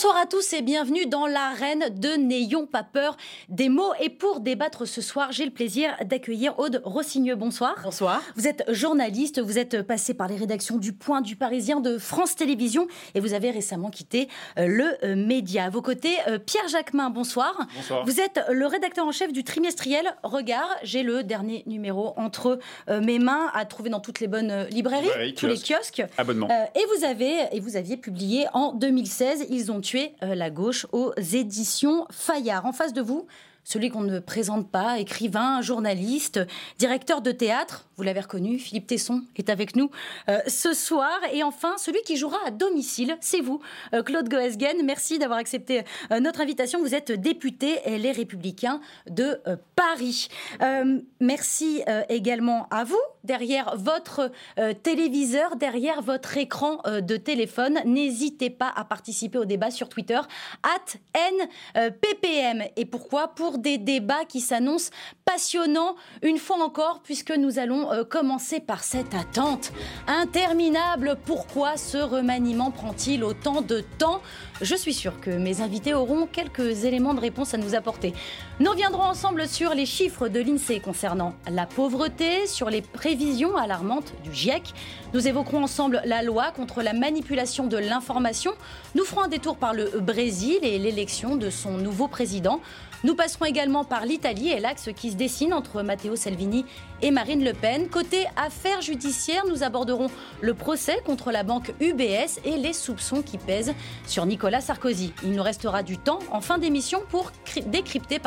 Bonsoir à tous et bienvenue dans l'arène de N'ayons pas peur des mots. Et pour débattre ce soir, j'ai le plaisir d'accueillir Aude Rossigneux. Bonsoir. Bonsoir. Vous êtes journaliste, vous êtes passé par les rédactions du Point, du Parisien, de France Télévisions et vous avez récemment quitté euh, le euh, média. À vos côtés, euh, Pierre Jacquemin, bonsoir. Bonsoir. Vous êtes le rédacteur en chef du trimestriel Regard. J'ai le dernier numéro entre mes mains à trouver dans toutes les bonnes librairies, Librairie, tous les kiosques. Abonnement. Et vous avez et vous aviez publié en 2016 Ils ont euh, la gauche aux éditions Fayard. En face de vous, celui qu'on ne présente pas, écrivain, journaliste, directeur de théâtre, vous l'avez reconnu, Philippe Tesson est avec nous euh, ce soir. Et enfin, celui qui jouera à domicile, c'est vous, euh, Claude Goesgen. Merci d'avoir accepté euh, notre invitation. Vous êtes député et Les Républicains de Paris. Merci également à vous, derrière votre téléviseur, derrière votre écran de téléphone. N'hésitez pas à participer au débat sur Twitter, at NPPM. Et pourquoi? Pour des débats qui s'annoncent passionnants, une fois encore, puisque nous allons euh, commencer par cette attente interminable. Pourquoi ce remaniement prend-il autant de temps? Je suis sûre que mes invités auront quelques éléments de réponse à nous apporter. Nous reviendrons ensemble sur les chiffres de l'INSEE concernant la pauvreté, sur les prévisions alarmantes du GIEC. Nous évoquerons ensemble la loi contre la manipulation de l'information. Nous ferons un détour par le Brésil et l'élection de son nouveau président. Nous passerons également par l'Italie et l'axe qui se dessine entre Matteo Salvini et Marine Le Pen. Côté affaires judiciaires, nous aborderons le procès contre la banque UBS et les soupçons qui pèsent sur Nicolas Sarkozy. Il nous restera du temps en fin d'émission pour décrypter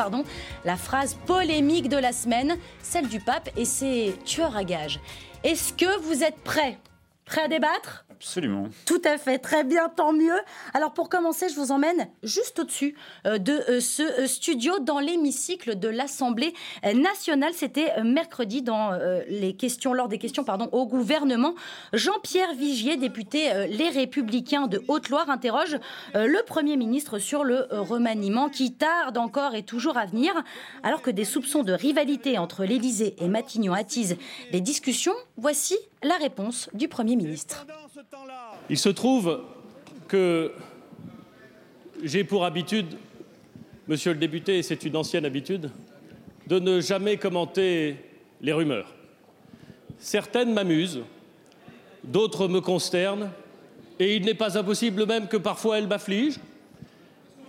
la phrase polémique de la semaine, celle du pape et ses tueurs à gages. Est-ce que vous êtes prêts? Prêts à débattre? Absolument. tout à fait, très bien, tant mieux. Alors pour commencer, je vous emmène juste au-dessus euh, de euh, ce euh, studio dans l'hémicycle de l'Assemblée nationale. C'était mercredi dans les questions, lors des questions pardon, au gouvernement. Jean-Pierre Vigier, député Les Républicains de Haute-Loire, interroge le Premier ministre sur le remaniement qui tarde encore et toujours à venir, alors que des soupçons de rivalité entre l'Élysée et Matignon attisent les discussions. Voici la réponse du Premier ministre. Il se trouve que j'ai pour habitude, monsieur le député, et c'est une ancienne habitude, de ne jamais commenter les rumeurs. Certaines m'amusent, d'autres me consternent, et il n'est pas impossible même que parfois elles m'affligent.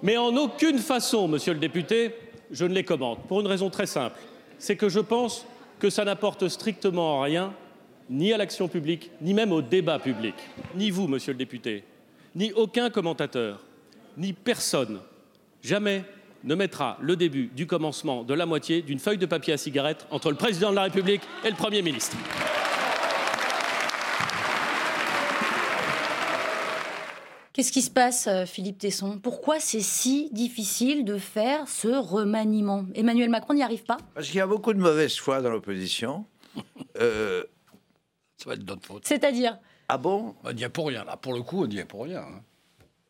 Mais en aucune façon, monsieur le député, je ne les commente, pour une raison très simple. C'est que je pense que ça n'apporte strictement rien, ni à l'action publique, ni même au débat public. Ni vous, monsieur le député, ni aucun commentateur, ni personne, jamais ne mettra le début du commencement de la moitié d'une feuille de papier à cigarette entre le président de la République et le Premier ministre. Qu'est-ce qui se passe, euh, Philippe Tesson? Pourquoi c'est si difficile de faire ce remaniement? Emmanuel Macron n'y arrive pas? Parce qu'il y a beaucoup de mauvaise foi dans l'opposition. Euh, Ça va être notre faute. C'est-à-dire ah bon On n'y est pour rien. Là, pour le coup, on n'y est pour rien. hein.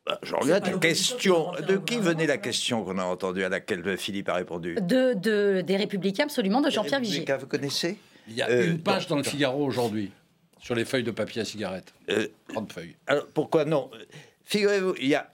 Bah, Je regarde la question. De qui venait la question qu'on a entendue, à laquelle Philippe a répondu de, de- des Républicains, absolument, de Jean-Pierre Vigier. Vous connaissez Il y a Euh, une page dans le Figaro aujourd'hui sur les feuilles de papier à cigarette. Euh, 30 feuilles. Alors pourquoi non? Figurez-vous, il y a.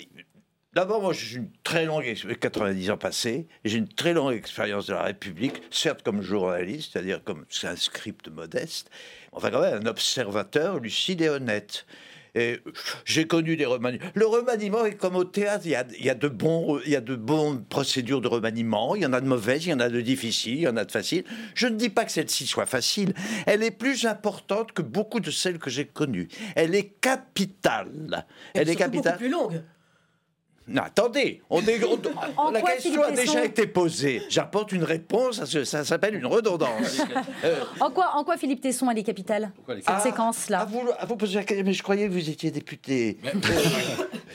D'abord, moi, j'ai une très longue expérience, 90 ans passés, j'ai une très longue expérience de la République, certes comme journaliste, c'est-à-dire comme c'est un script modeste, enfin quand même un observateur lucide et honnête. Et j'ai connu des remaniements. Le remaniement est comme au théâtre, il y a, il y a de bons, il y a de bonnes procédures de remaniement, il y en a de mauvaises, il y en a de difficiles, il y en a de faciles. Je ne dis pas que celle-ci soit facile. Elle est plus importante que beaucoup de celles que j'ai connues. Elle est capitale. Elle est capitale. plus longue. Non, attendez, on est- on- En la question a déjà été posée. J'apporte une réponse, à ce- ça s'appelle une redondance. Euh, En quoi, en quoi Philippe Tesson, elle est capitale Pourquoi les Cette ah, séquence-là. ah, vous, ah, vous posez la question, mais je croyais que vous étiez député. Mais- Elle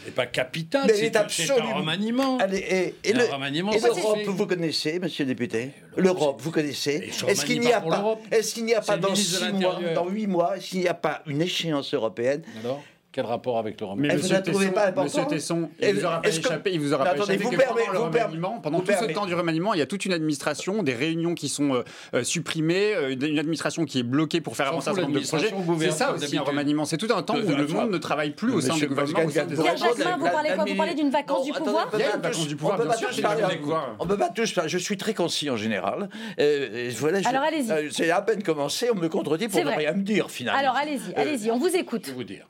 n'est pas capitale. C'est est c'est un absolument- remaniement. Allez, et, et l'Europe, vous connaissez, monsieur le député L'Europe, vous connaissez se Est-ce qu'il n'y a pas est-ce qu'il n'y a pas dans six mois, dans huit mois, s'il n'y a pas une échéance européenne Alors Quel rapport avec le Mais remaniement Eh, vous monsieur la trouvez Tesson, pas importante monsieur Tesson, Et- il vous aura pas échappé, il vous aura Mais pas attendez, échappé vous que permet- pendant le remaniement, pendant tout ce temps du remaniement, il y a toute une administration, des réunions qui sont euh, euh, supprimées, euh, une administration qui est bloquée pour faire avancer un certain nombre de projets. C'est ça aussi un remaniement. C'est tout un temps où le monde ne travaille plus au sein du gouvernement. Pierre Jacquemin, vous parlez quoi Vous parlez d'une vacance Non, du pouvoir on peut Il y a pas une vacance du pouvoir, peut bien pas sûr, tous j'ai parler bien avec vu. vous. On peut pas tous parler. Je suis très concis en général. Alors, allez-y. C'est à peine commencé, on me contredit pour ne rien me dire finalement. Alors allez-y, allez-y, on vous écoute. Je vais vous dire.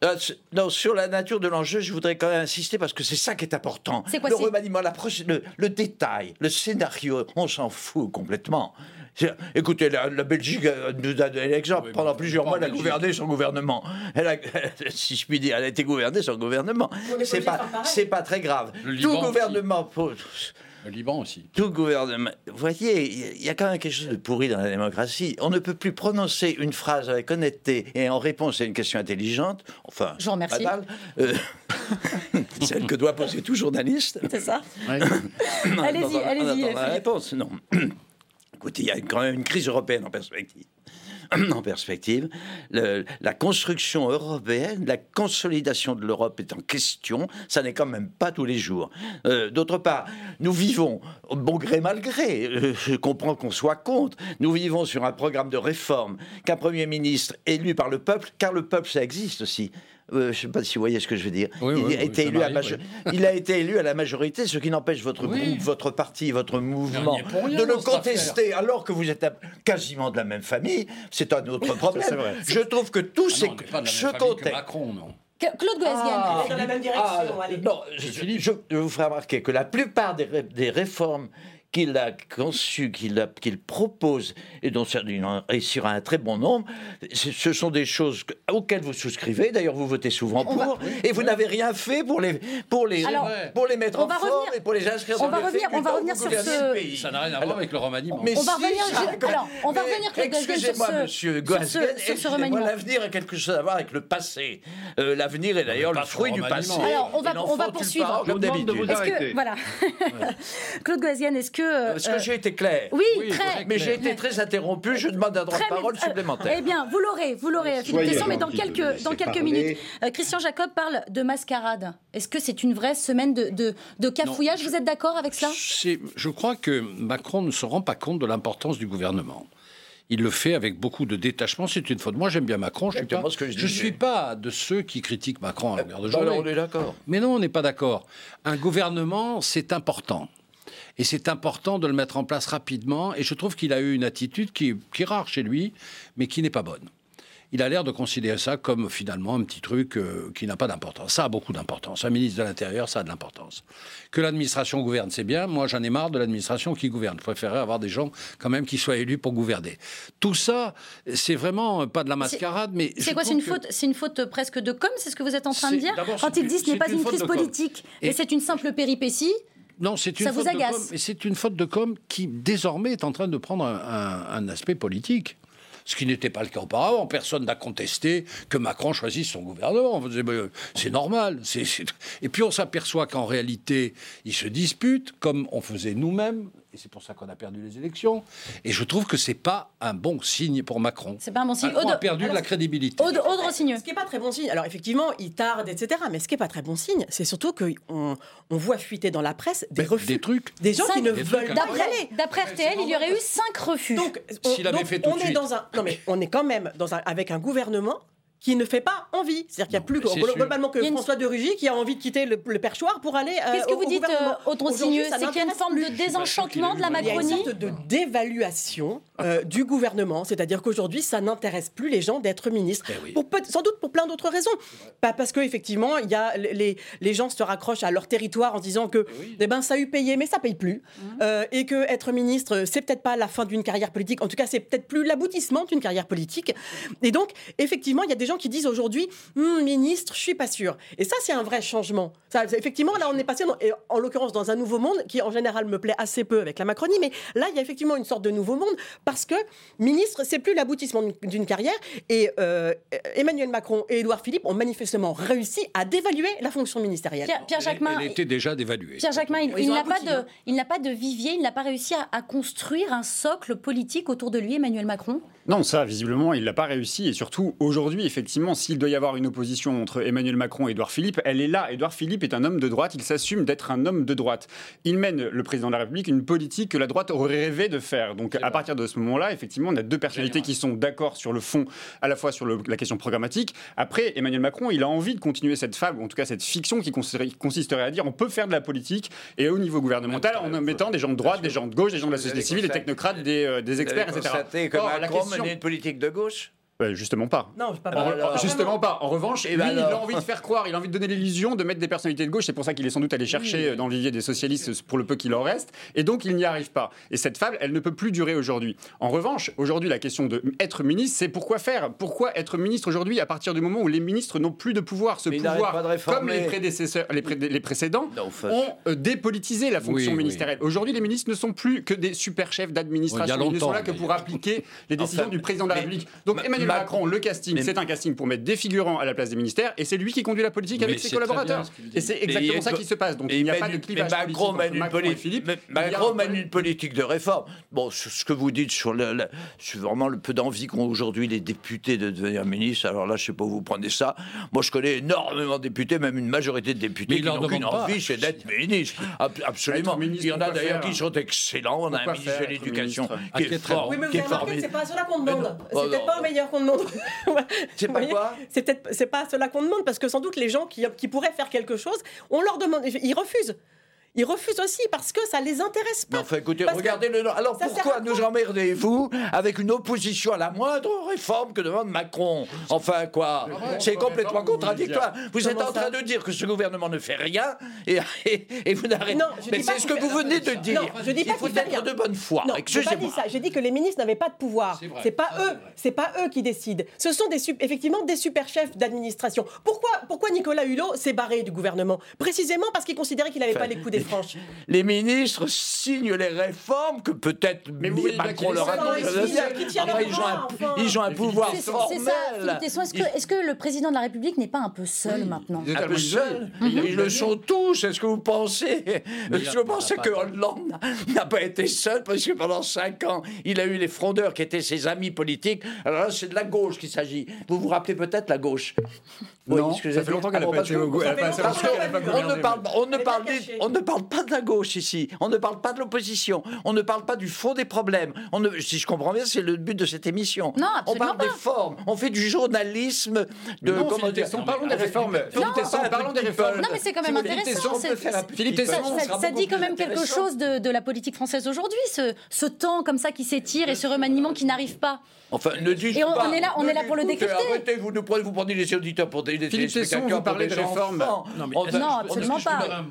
Non, sur la nature de l'enjeu, je voudrais quand même insister parce que c'est ça qui est important. C'est quoi, Le remaniement, l'approche, le, le détail, le scénario, on s'en fout complètement. Écoutez, la, la Belgique euh, nous a donné l'exemple. Oui, Pendant plusieurs mois, elle a gouverné son gouvernement. Elle a, si je puis dire, elle a été gouvernée son gouvernement. C'est pas, c'est pas très grave. Le Tout gouvernement. Le Liban aussi. tout gouvernement. Vous voyez, il y a quand même quelque chose de pourri dans la démocratie. On ne peut plus prononcer une phrase avec honnêteté et en réponse à une question intelligente, enfin, Je vous remercie. euh, celle que doit poser tout journaliste. C'est ça Ouais. Allez-y, allez-y, Philippe. réponse, non. Écoutez, il y a quand même une crise européenne en perspective. En perspective, la construction européenne, la consolidation de l'Europe est en question. Ça n'est quand même pas tous les jours. Euh, D'autre part, nous vivons, bon gré mal gré, euh, je comprends qu'on soit contre, nous vivons sur un programme de réforme qu'un Premier ministre élu par le peuple, car le peuple, ça existe aussi. Euh, je ne sais pas si vous voyez ce que je veux dire. Oui, il, oui, a été élu à m'arrive, majo- oui. il a été élu à la majorité, ce qui n'empêche votre Oui. groupe, votre parti, votre mouvement rien de le contester alors que vous êtes quasiment de la même famille. C'est un autre problème. Je trouve que tous Ah ces non, pas de la ce que. Macron, non. Claude Goasguen. dans la même direction, allez. non, je, je- je- je vous ferai remarquer que la plupart des, ré- des réformes qu'il a conçues, qu'il propose, et dont il en réussira un très bon nombre, ce sont des choses que- auxquelles vous souscrivez. D'ailleurs, vous votez souvent On va- pour, et vous n'avez rien fait pour les, pour les, Alors, pour les mettre en va forme revenir- et pour les inscrire on dans va revenir- on va revenir sur ce-. Ça n'a rien à voir avec le remaniement. Mais On va si, revenir- ça a- alors, on va revenir, sur Excusez-moi, ce- monsieur sur sur remaniement. l'avenir a quelque chose à voir avec le passé. Euh, l'avenir est d'ailleurs le sur fruit du passé. Alors, on va- Et on va poursuivre. Je vous demande de d'habitude. vous Est-ce que Arrêtez. voilà, Claude Goasguen, est-ce que Est-ce euh, que j'ai été clair oui, Oui, très. Mais j'ai été très interrompu, je demande un droit de parole. Euh, supplémentaire. Eh bien, vous l'aurez, vous l'aurez, Philippe Tesson, mais dans quelques, dans minutes. Euh, Christian Jacob parle de mascarade. Est-ce que c'est une vraie semaine de, de, de cafouillage? Vous êtes d'accord avec cela C'est- Je crois que Macron ne se rend pas compte de l'importance du gouvernement. Il le fait avec beaucoup de détachement. C'est une faute. Moi, j'aime bien Macron. Je ne suis, pas- ce que je je disais. suis pas de ceux qui critiquent Macron à longueur de Bah, journée. alors, on est d'accord. Mais non, on n'est pas d'accord. Un gouvernement, c'est important. Et c'est important de le mettre en place rapidement. Et je trouve qu'il a eu une attitude qui, qui est rare chez lui, mais qui n'est pas bonne. Il a l'air de considérer ça comme finalement un petit truc euh, qui n'a pas d'importance. Ça a beaucoup d'importance. Un ministre de l'Intérieur, ça a de l'importance. Que l'administration gouverne, c'est bien. Moi, j'en ai marre de l'administration qui gouverne. Je préférerais avoir des gens quand même qui soient élus pour gouverner. Tout ça, c'est vraiment pas de la mascarade, mais C'est quoi C'est une que- faute C'est une faute presque de com C'est ce que vous êtes en train de dire Quand c'est il dit ce n'est pas une une crise politique, Et- mais c'est une simple péripétie. Non, c'est une Ça vous faute de com, c'est une faute de com qui désormais est en train de prendre un, un- un aspect politique. Ce qui n'était pas le cas auparavant. Personne n'a contesté que Macron choisisse son gouvernement. On faisait, ben, c'est normal. c'est- c'est- Et puis on s'aperçoit qu'en réalité, ils se disputent comme on faisait nous-mêmes. Et c'est pour ça qu'on a perdu les élections. Et je trouve que c'est pas un bon signe pour Macron. C'est pas un bon signe. Macron a Aude- perdu de la crédibilité. Aude, Aude Rossigneux. Ce qui n'est pas très bon signe, alors effectivement, il tarde, etc. Mais ce qui n'est pas très bon signe, c'est surtout qu'on on voit fuiter dans la presse des refus. des trucs. Des gens Cinq- qui ne veulent trucs pas y D'après aller. d'après RTL, il y aurait eu cinq refus. Donc, S'il avait donc, fait tout on est suite. dans un. Non, mais on est quand même dans un, avec un gouvernement qui ne fait pas envie. C'est-à-dire qu'il n'y a plus globalement que une- François de Rugy qui a envie de quitter le, le perchoir pour aller. euh, Qu'est-ce que au- vous au dites, gouvernement. euh, Rossigneux ça C'est qu'il y a une forme plus. de désenchantement de la Il y a une Macronie sorte de dévaluation euh, du gouvernement, c'est-à-dire qu'aujourd'hui, ça n'intéresse plus les gens d'être ministres, Eh oui. pour sans doute pour plein d'autres raisons. Pas parce que effectivement, il y a les, les gens se raccrochent à leur territoire en disant que, eh ben, ça a eu payé, mais ça paye plus, Euh, et que être ministre, c'est peut-être pas la fin d'une carrière politique. En tout cas, c'est peut-être plus l'aboutissement d'une carrière politique. Et donc, effectivement, il y a des gens qui disent aujourd'hui, Hum, ministre, je suis pas sûr. Et ça, c'est un vrai changement. Ça, effectivement, là, on est passé, dans- et en l'occurrence, dans un nouveau monde qui, en général, me plaît assez peu avec la Macronie. Mais là, il y a effectivement une sorte de nouveau monde parce que ministre, c'est plus l'aboutissement d'une- carrière. Et euh, Emmanuel Macron et Édouard Philippe ont manifestement réussi à dévaluer la fonction ministérielle. Pierre, Pierre Jacquemin, Elle était déjà dévaluée. Pierre Jacquemin, il, n'a pas de, hein. il n'a pas de vivier, il n'a pas réussi à, à construire un socle politique autour de lui, Emmanuel Macron? Non, ça, visiblement, il l'a pas réussi. Et surtout, aujourd'hui, effectivement, s'il doit y avoir une opposition entre Emmanuel Macron et Édouard Philippe, elle est là. Édouard Philippe est un homme de droite. Il s'assume d'être un homme de droite. Il mène, le président de la République, une politique que la droite aurait rêvé de faire. Donc, à partir de ce moment-là, effectivement, on a deux personnalités qui sont d'accord sur le fond, à la fois sur le- la question programmatique. Après, Emmanuel Macron, il a envie de continuer cette fable, ou en tout cas cette fiction qui consisterait, à dire on peut faire de la politique et au niveau gouvernemental en mettant des gens de droite, des gens de gauche, des gens de la société civile, des technocrates, des, euh, des experts, etc. Or, la question- une politique de gauche Euh, justement pas. Non, je pas En- alors- justement pas. En revanche, Et lui, ben il a envie de faire croire, il a envie de donner l'illusion de mettre des personnalités de gauche. C'est pour ça qu'il est sans doute allé chercher euh, dans le vivier des socialistes pour le peu qu'il en reste. Et donc, il n'y arrive pas. Et cette fable, elle ne peut plus durer aujourd'hui. En revanche, aujourd'hui, la question de être ministre, c'est pourquoi faire? Pourquoi être ministre aujourd'hui à partir du moment où les ministres n'ont plus de pouvoir Ce Mais pouvoir, comme les prédécesseurs, les, pré- les précédents, Non, enfin, ont euh, dépolitisé la fonction Oui, oui. ministérielle. Aujourd'hui, les ministres ne sont plus que des super chefs d'administration. Ils ne sont là que pour appliquer les décisions Enfin, du président de la République. Donc Emmanuel Macron, le casting, c'est un casting pour mettre des figurants à la place des ministères, et c'est lui qui conduit la politique avec ses collaborateurs. Et c'est exactement a ça qui se passe. Donc il n'y a pas de clivage Macron mène une politique. Philippe. mais Il y a Macron un mène problème. une politique de réforme. Bon, ce que vous dites sur le, le- sur vraiment le peu d'envie qu'ont aujourd'hui les députés de devenir ministre. Alors là, je sais pas où vous prenez ça. Moi, je connais énormément de députés, même une majorité de députés qui leur n'ont pas. envie, c'est d'être ministre. Ab- Absolument. Il y en a d'ailleurs qui sont excellents. On a un ministre de l'éducation qui Ah, est très fort. Oui, mais vous avez remarqué que c'est pas cela qu'on demande. Oh, peut-être non. pas au meilleur qu'on demande. C'est pas voyez quoi? C'est peut-être c'est pas cela qu'on demande parce que sans doute les gens qui, qui pourraient faire quelque chose, on leur demande, ils refusent. Ils refusent aussi parce que ça les intéresse Mais pas. enfin, écoutez, Parce regardez le. Alors pourquoi nous emmerdez-vous avec une opposition à la moindre réforme que demande Macron? Enfin, quoi? C'est complètement contradictoire. Vous êtes en train de dire que ce gouvernement ne fait rien et, et, et vous n'arrêtez Mais c'est ce que vous venez de dire. Non, je dis pas Il faut être rien. de bonne foi. Non, j'ai pas dit Excusez-moi. ça. J'ai dit que les ministres n'avaient pas de pouvoir. C'est pas c'est eux. C'est pas eux qui décident. Ce sont des effectivement des super chefs d'administration. Pourquoi, pourquoi Nicolas Hulot s'est barré du gouvernement? Précisément parce qu'il considérait qu'il n'avait pas les coups des Les ministres signent les réformes que peut-être Macron leur a ils ont un, pouvoir formel. Est-ce que, le président de la République n'est pas un peu seul maintenant Ils un peu le sont tous. Est-ce que vous pensez Est-ce que vous pensez que Hollande n'a- n'a pas été seul parce que pendant cinq ans, il a eu les frondeurs qui étaient ses amis politiques? Alors là, c'est de la gauche qu'il s'agit. Vous vous rappelez peut-être la gauche? Oui, Non, ça fait longtemps qu'elle Ah a bon, pas parce été que- au a on ne parle, on ne Elle est parle, bien des- cachée. on ne parle pas de la gauche ici. On ne parle pas de l'opposition. On ne parle pas du fond des problèmes. On ne, si je comprends bien, c'est le but de cette émission. Non, on parle pas. des formes. On fait du journalisme de Non, comment Philippe. Tesson, parlons des Non, réformes. Philippe Non, Tesson, parlons des réformes. Non, mais c'est quand même Philippe intéressant. Philippe ça, Tesson, ça- dit quand même quelque chose de, la politique française aujourd'hui, ce, ce temps comme ça qui s'étire et ce remaniement qui n'arrive pas. Enfin, ne dites Et on- pas. on est là- on est là pour le décrypter. Arrêtez, vous nous prenez, vous prenez les auditeurs pour des, des Philippe Tesson, vous parlez de réforme. Non, mais Non, absolument pas.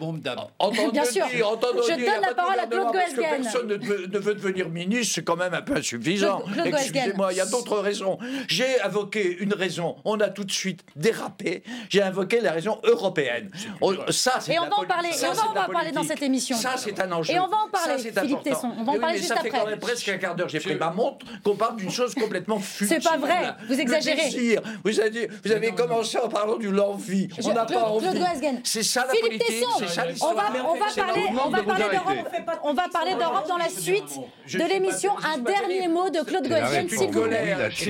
Bien sûr. Je donne la parole à Claude gouvernement, parce que Goesgen. Personne ne veut, ne veut devenir ministre, c'est quand même un peu insuffisant. Excusez-moi, il y a d'autres raisons. J'ai invoqué une raison, on a tout de suite dérapé. J'ai invoqué la raison européenne. On- ça, c'est Et on va en parler, ça, et on va en parler dans cette émission. Ça, c'est un enjeu. Et on va en parler, Ça, c'est Philippe. Tesson. On va en parler juste ça fait après. quand même presque un quart d'heure. J'ai pris ma montre qu'on parle d'une chose complètement futile. C'est pas vrai. Vous exagérez. désir. Vous avez, vous avez commencé en parlant de l'envie. Je- On n'a pas envie. C'est ça la Philippe politique. Tesson, C'est ça on va, on parler, on va parler d'Europe. On va parler d'Europe dans la suite Je de pas- l'émission. Un pas dernier mot de Claude c'est s'il une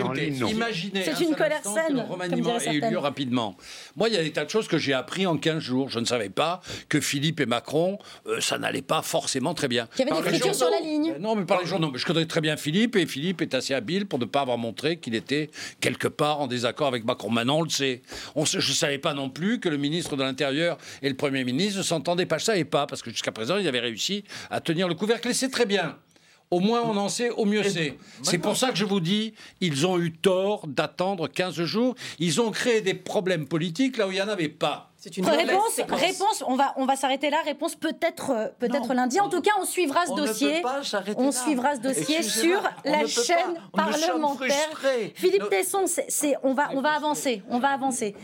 vous plaît. Imaginez C'est un une colère saine, remaniement diraient ait eu lieu certaines. rapidement. Moi, il y a des tas de choses que j'ai appris en 15 jours. Je ne savais pas que Philippe et Macron, euh, ça n'allait pas forcément très bien. Il y avait des fritures sur la ligne. Euh, Non, mais par les journaux. Mais je connais très bien Philippe et Philippe est assez habile pour ne pas avoir montré qu'il était quelque part en désaccord avec Macron. Maintenant, on le sait. On je ne savais pas non plus que le ministre de l'Intérieur et le Premier ministre ne s'entendaient pas. Je ne savais pas parce que jusqu'à présent, ils avaient réussi à tenir le couvercle. Et c'est très bien. Au moins on en sait, au mieux c'est. C'est pour ça que je vous dis, ils ont eu tort d'attendre 15 jours. Ils ont créé des problèmes politiques là où il n'y en avait pas. C'est une Réponse, réponse, on va, on va s'arrêter là. Réponse peut-être euh, peut-être lundi. En tout cas, on suivra ce On ne dossier. peut On là. suivra ce dossier Excusez-moi, sur la ne peut chaîne parlementaire. Philippe Tesson, c'est, c'est- on va, on va avancer, on va avancer.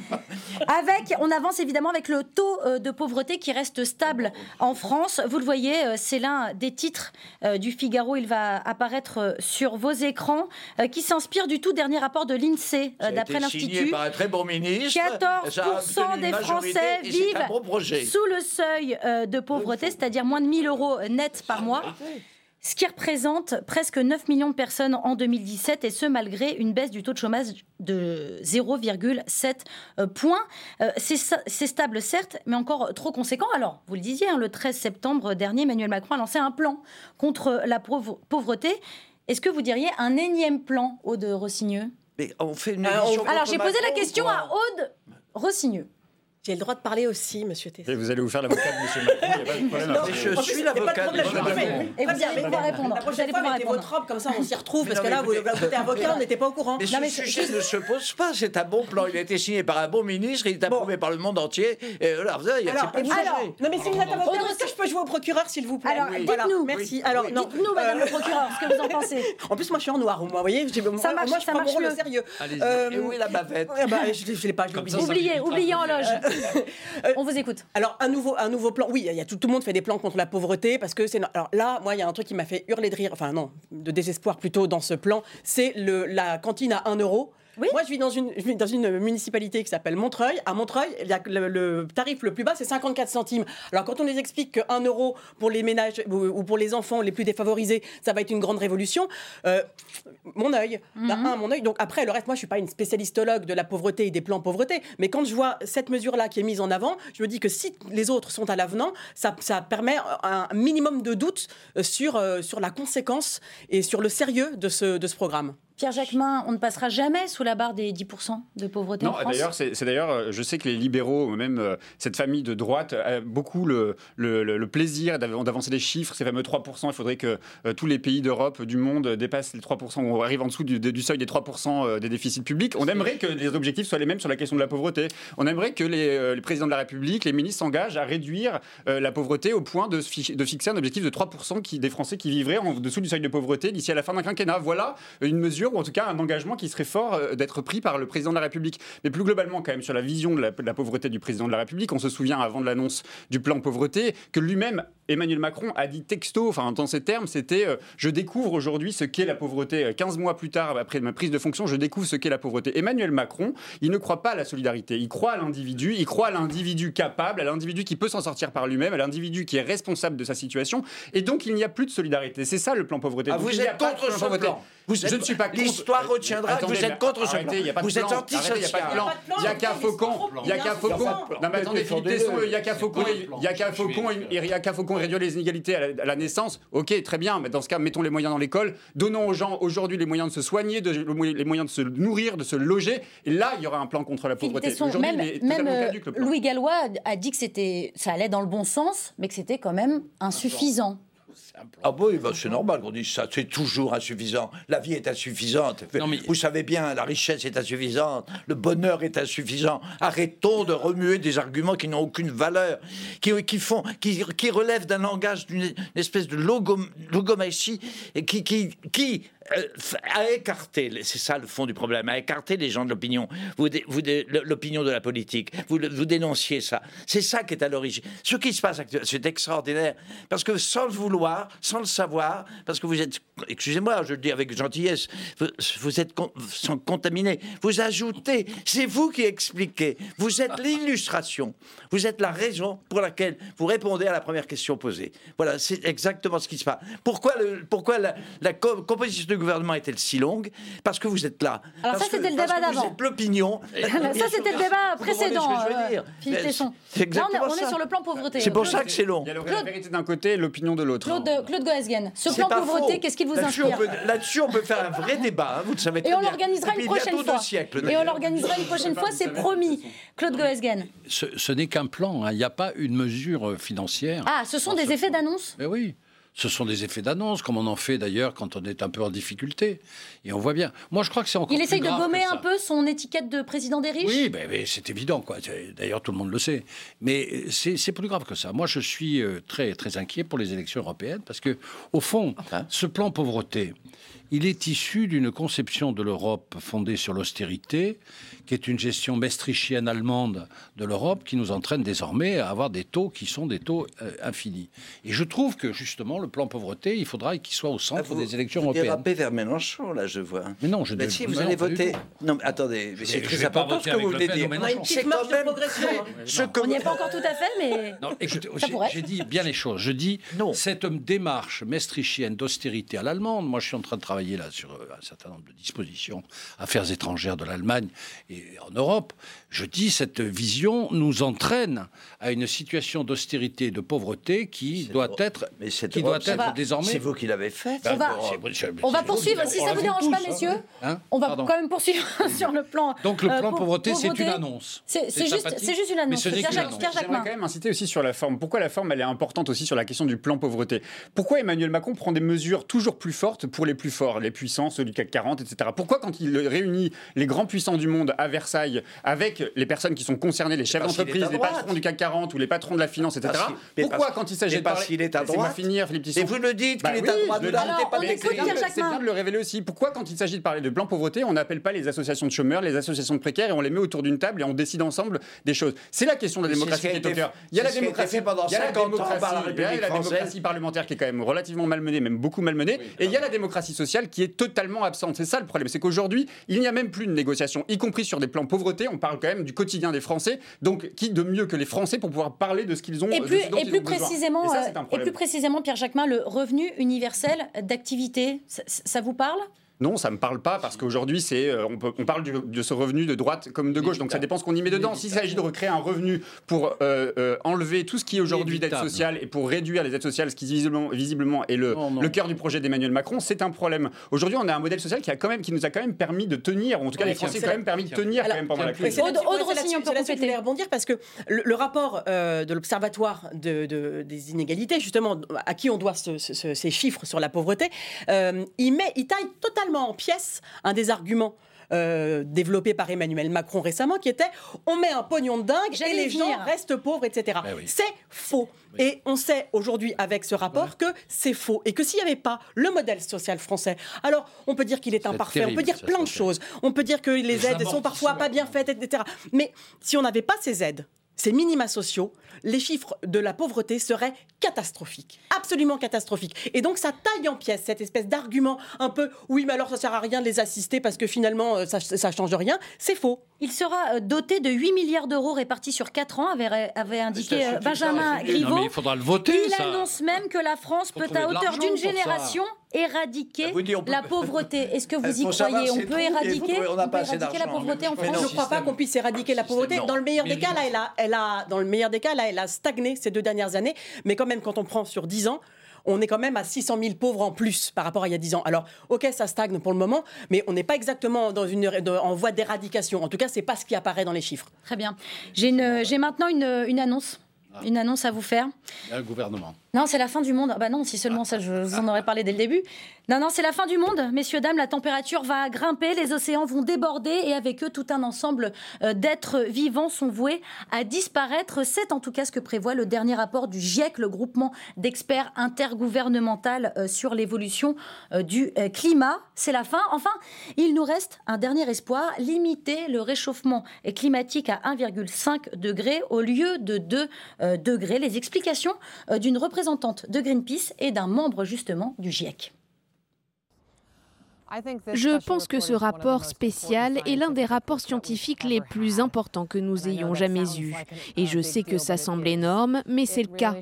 Avec, on avance évidemment avec le taux euh, de pauvreté qui reste stable en France. Vous le voyez, euh, c'est l'un des titres du Figaro. Il va apparaître sur vos écrans, qui s'inspire du tout dernier rapport de l'Insee, a d'après été signé l'Institut. par un très bon ministre. 14% Ça a obtenu des majorité Français vivent un bon projet. sous le seuil euh, de pauvreté, c'est-à-dire moins de 1000 euros net par mois. ce qui représente presque 9 millions de personnes en 2017, et ce malgré une baisse du taux de chômage de 0,7 euh, points. Euh, c'est stable certes, mais encore trop conséquent. Alors, vous le disiez, hein, le 13 septembre dernier, Emmanuel Macron a lancé un plan contre la pauvreté. Est-ce que vous diriez un énième plan, Aude Rossigneux? Mais on fait une Alors, alors j'ai posé la question à Aude Rossigneux. J'ai le droit de parler aussi, monsieur Tessé. Et vous allez vous faire l'avocat de monsieur Macron, il n'y a pas de problème. Non, je suis l'avocat de monsieur Macron. Et vous allez pouvoir répondre. La prochaine fois, mettez votre robe, comme ça on s'y retrouve, parce que là, vous êtes avocat, on n'était pas au courant. Mais ce sujet ne se pose pas, c'est un bon plan. Il a été signé par un bon ministre, il est approuvé par le monde entier. Et là, vous savez, c'est pas. Non, mais si vous êtes avocat, je jouer au procureur, s'il vous plaît Alors, dites-nous. Merci. Alors, dites-nous, madame le procureur, ce que vous en pensez. En plus, moi, je suis en noir, vous voyez. Ça marche, moi, je prends mon rôle au sérieux. Et où est la bavette Je l'ai pas, oublié. Oubliez en loge. On vous écoute. Alors, un nouveau, un nouveau plan. Oui, il y a tout, tout, le monde fait des plans contre la pauvreté parce que c'est. Alors là, moi, il y a un truc qui m'a fait hurler de rire, enfin non, de désespoir plutôt dans ce plan. C'est la cantine à 1 euro. Moi, je vis dans une, dans une municipalité qui s'appelle Montreuil. À Montreuil, le, tarif le plus bas, c'est 54 centimes. Alors, quand on les explique que 1 euro pour les ménages ou, pour les enfants les plus défavorisés, ça va être une grande révolution, euh, mon œil, mhm. un, mon œil. Donc, après, le reste, moi, je suis pas une spécialistologue de la pauvreté et des plans pauvreté, mais quand je vois cette mesure-là qui est mise en avant, je me dis que si les autres sont à l'avenant, ça, ça, permet un minimum de doute sur, euh, sur la conséquence et sur le sérieux de ce, de ce programme. Pierre Jacquemin, on ne passera jamais sous la barre des 10% de pauvreté non, en France d'ailleurs, c'est, d'ailleurs, euh, je sais que les libéraux, même euh, cette famille de droite, a beaucoup le, le, plaisir d'avancer des chiffres, ces fameux 3%. Il faudrait que euh, tous les pays d'Europe, du monde, dépassent les 3%, ou arrivent en dessous du, du seuil des 3% des déficits publics. On aimerait que les objectifs soient les mêmes sur la question de la pauvreté. On aimerait que les, présidents de la République, les ministres s'engagent à réduire la pauvreté au point de, de, fixer un objectif de 3% qui, des Français qui vivraient en dessous du seuil de pauvreté d'ici à la fin d'un quinquennat. Voilà une mesure ou en tout cas un engagement qui serait fort euh, d'être pris par le président de la République. Mais plus globalement, quand même, sur la vision de la, de la pauvreté du président de la République, on se souvient avant de l'annonce du plan pauvreté que lui-même Emmanuel Macron a dit texto, enfin dans ces termes, c'était euh, je découvre aujourd'hui ce qu'est la pauvreté. 15 mois plus tard, après ma prise de fonction, je découvre ce qu'est la pauvreté. Emmanuel Macron, il ne croit pas à la solidarité. Il croit à l'individu, il croit à l'individu capable, à l'individu qui peut s'en sortir par lui-même, à l'individu qui est responsable de sa situation. Et donc il n'y a plus de solidarité. C'est ça le plan pauvreté. Ah, vous êtes contre ce plan je ne suis pas contre. L'histoire retiendra que vous êtes contre ce plan. Vous êtes anti-social. Il n'y a pas de plan. Il n'y a qu'un faucon. Il n'y a qu'un faucon. Non, mais attendez, Philippe il n'y a qu'un faucon. Il n'y a qu'un faucon. Il n'y a qu'un faucon réduire les inégalités à la, naissance, ok, très bien, mais dans ce cas, mettons les moyens dans l'école, donnons aux gens aujourd'hui les moyens de se soigner, de, les moyens de se nourrir, de se loger, et là, il y aura un plan contre la pauvreté. Même, même euh, Louis Gallois a dit que c'était, ça allait dans le bon sens, mais que c'était quand même insuffisant. Ah oui, bah, c'est normal qu'on dise ça. C'est toujours insuffisant. La vie est insuffisante. Vous savez bien, la richesse est insuffisante. Le bonheur est insuffisant. Arrêtons de remuer des arguments qui n'ont aucune valeur, qui, qui font, qui, qui relèvent d'un langage, d'une espèce de logomatie, et qui, qui, qui euh, à écarter, c'est ça le fond du problème, à écarter les gens de l'opinion, vous, vous l'opinion de la politique, vous, vous dénonciez ça. C'est ça qui est à l'origine. Ce qui se passe actuellement, c'est extraordinaire, parce que sans le vouloir, sans le savoir, parce que vous êtes, excusez-moi, je le dis avec gentillesse, vous, êtes sans contaminé, vous ajoutez, c'est vous qui expliquez, vous êtes l'illustration, vous êtes la raison pour laquelle vous répondez à la première question posée. Voilà, c'est exactement ce qui se passe. Pourquoi, le, pourquoi la, la composition de gouvernement est-elle si longue? Parce que vous êtes là. Alors ça, c'était le débat d'avant. Vous êtes l'opinion. ça, c'était le débat précédent. Euh, Philippe Tesson. Là, on est, sur le plan pauvreté. C'est pour ça que c'est long. Il y a la vérité d'un côté, l'opinion de l'autre. Claude, Claude Goesgen, ce plan pauvreté, qu'est-ce qui vous inspire Là-dessus, on peut faire un vrai débat. Hein, vous le savez très Et on l'organisera une prochaine fois. Et on l'organisera une prochaine fois, c'est promis. Claude Goesgen. Ce n'est qu'un plan. Hein. Il n'y a pas une mesure financière. Ah, ce sont des effets d'annonce Mais oui. Ce sont des effets d'annonce, comme on en fait d'ailleurs quand on est un peu en difficulté. Et on voit bien. Moi, je crois que c'est encore Il essaye de gommer un peu son étiquette de président des riches? Oui, ben, c'est évident. quoi. D'ailleurs, tout le monde le sait. Mais c'est plus grave que ça. Moi, je suis euh, très, très inquiet pour les élections européennes parce que, au fond, ce plan pauvreté, il est issu d'une conception de l'Europe fondée sur l'austérité, qui est une gestion mestrichienne allemande de l'Europe, qui nous entraîne désormais à avoir des taux qui sont des taux euh, infinis. Et je trouve que justement le plan pauvreté, il faudra qu'il soit au centre Ah, vous- des élections vous européennes. dérapez vers Mélenchon, là, je vois. Mais non, je Mais ne- si, mais vous non, allez voter. Non, mais attendez, mais Je c'est très important voter ce que vous voulez Pen dire. On a une petite C'est marge quand de même progression, très- hein. je On n'y est pas encore tout à fait, mais Non, écoutez, j'ai- dit bien les choses. Je dis Non. cette démarche maastrichtienne d'austérité à l'allemande. Moi, je suis en train de travailler là sur euh, un certain nombre de dispositions affaires étrangères de l'Allemagne et en Europe. Je dis cette vision nous entraîne à une situation d'austérité et de pauvreté qui doit être Mais qui doit être désormais. C'est vous qui l'avez faite. Ben, On va- on poursuivre. Si on ça vous dérange tous, pas, hein. messieurs, Hein on va Pardon. quand même poursuivre sur le plan. Donc le euh, plan pau- pauvreté, c'est une annonce. C'est juste, juste une mais annonce. Jacquemin. quand même insister aussi sur la forme. Pourquoi la forme, elle est importante aussi sur la question du plan pauvreté? Pourquoi Emmanuel Macron prend des mesures toujours plus fortes pour les plus forts, les puissants, ceux du CAC 40, etc. Pourquoi quand il réunit les grands puissants du monde à Versailles avec les personnes qui sont concernées, les chefs d'entreprise, les patrons du CAC 40 ou les patrons de la finance, etc. Pourquoi parce- quand il s'agit de parce parler... est à droite. finir, Philippe Tisson. Et vous le dites Bah qu'il oui, est à droite. C'est bien, Jacquemin. c'est bien de le révéler aussi. Pourquoi, quand il s'agit de parler de plan pauvreté, on n'appelle pas les associations de chômeurs, les associations de précaires et on les met autour d'une table et on décide ensemble des choses? C'est la question de la démocratie qui est au cœur. Il y a la démocratie pendant il y a la 50 ans par la démocratie- parlementaire qui est quand même relativement malmenée, même beaucoup malmenée, et il y a la démocratie sociale qui est totalement absente. C'est ça le problème, c'est qu'aujourd'hui, il n'y a même plus de négociation, y compris sur des plans pauvreté. On parle quand même du quotidien des Français. Donc, qui de mieux que les Français pour pouvoir parler de ce qu'ils ont Et plus, et précisément, Et ça, euh, et plus précisément, Pierre Jacquemin, le revenu universel d'activité, ça, ça vous parle? Non, ça me parle pas parce qu'aujourd'hui, c'est euh, on, peut- on parle du- de ce revenu de droite comme de gauche, donc ça dépend ce qu'on y met dedans. S'il s'agit de recréer un revenu pour euh, euh, enlever tout ce qui est aujourd'hui d'aide sociale et pour réduire les aides sociales, ce qui visiblement, visiblement est le, Non, non. le cœur du projet d'Emmanuel Macron, c'est un problème. Aujourd'hui, on a un modèle social qui a quand même, qui nous a quand même permis de tenir, ou en tout cas les Français tiens, quand même permis de tenir Alors, quand même pendant la crise. Aude- Aude Rossignol peut compléter. rebondir parce que le, le rapport euh, de l'Observatoire de, de- des inégalités, justement, à qui on doit ce- ce- ce- ces chiffres sur la pauvreté, euh, il, met, il taille totalement en pièces un des arguments. euh, développés par Emmanuel Macron récemment, qui était on met un pognon de dingue et les venir. gens restent pauvres, etc. Eh oui. C'est faux. Et on sait aujourd'hui avec ce rapport que c'est faux. Et que s'il n'y avait pas le modèle social français, alors on peut dire qu'il est imparfait, on peut dire plein de choses. On peut dire que les, Les aides sont parfois pas bien faites, etc. Mais si on n'avait pas ces aides, ces minima sociaux, les chiffres de la pauvreté seraient catastrophiques, absolument catastrophiques. Et donc ça taille en pièces cette espèce d'argument un peu oui mais alors ça sert à rien de les assister parce que finalement euh, ça, ça change rien. C'est faux. Il sera euh, doté de 8 milliards d'euros répartis sur 4 ans, avait, avait indiqué euh, Benjamin Griveaux. il faudra le voter, Il ça. annonce même que la France Faut peut, à hauteur d'une ça. Éradiquer Ah, vous dites, on peut- la pauvreté. Est-ce que vous y croyez On peut éradiquer, trouvez- on n'a on pas peut assez éradiquer la pauvreté en Mais Je France ne crois pas qu'on puisse éradiquer la pauvreté. Dans le meilleur des cas, là, elle a, elle a, dans le meilleur des cas, là, elle a stagné ces deux dernières années. Mais quand même, quand on prend sur 10 ans, on est quand même à 600 000 pauvres en plus par rapport à il y a 10 ans. Alors, ok, ça stagne pour le moment, mais on n'est pas exactement dans une, en voie d'éradication. En tout cas, c'est pas ce qui apparaît dans les chiffres. Très bien. J'ai maintenant une, une annonce. Une annonce à vous faire. Il y a un gouvernement. Non, c'est la fin du monde. Ah Bah non, si seulement ça, je vous en aurais parlé dès le début. Non, non, c'est la fin du monde. Messieurs, dames, la température va grimper, les océans vont déborder et avec eux, tout un ensemble euh, d'êtres vivants sont voués à disparaître. C'est en tout cas ce que prévoit le dernier rapport du GIEC, le groupement d'experts intergouvernemental euh, sur l'évolution euh, du climat. C'est la fin. Enfin, il nous reste un dernier espoir, limiter le réchauffement climatique à 1,5 degré au lieu de 2 euh, degrés. Les explications d'une représentante de Greenpeace et d'un membre justement du GIEC. Je pense que ce rapport spécial est l'un des rapports scientifiques les plus importants que nous ayons jamais eus. Et je sais que ça semble énorme, mais c'est le cas.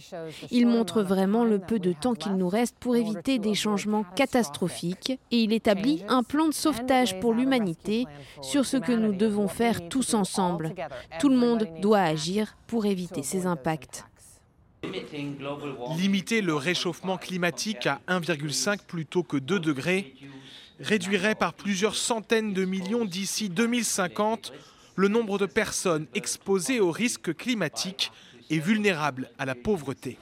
Il montre vraiment le peu de temps qu'il nous reste pour éviter des changements catastrophiques et il établit un plan de sauvetage pour l'humanité sur ce que nous devons faire tous ensemble. Tout le monde doit agir pour éviter ces impacts. Limiter le réchauffement climatique à 1,5 plutôt que 2 degrés réduirait par plusieurs centaines de millions d'ici 2050 le nombre de personnes exposées aux risques climatiques et vulnérables à la pauvreté.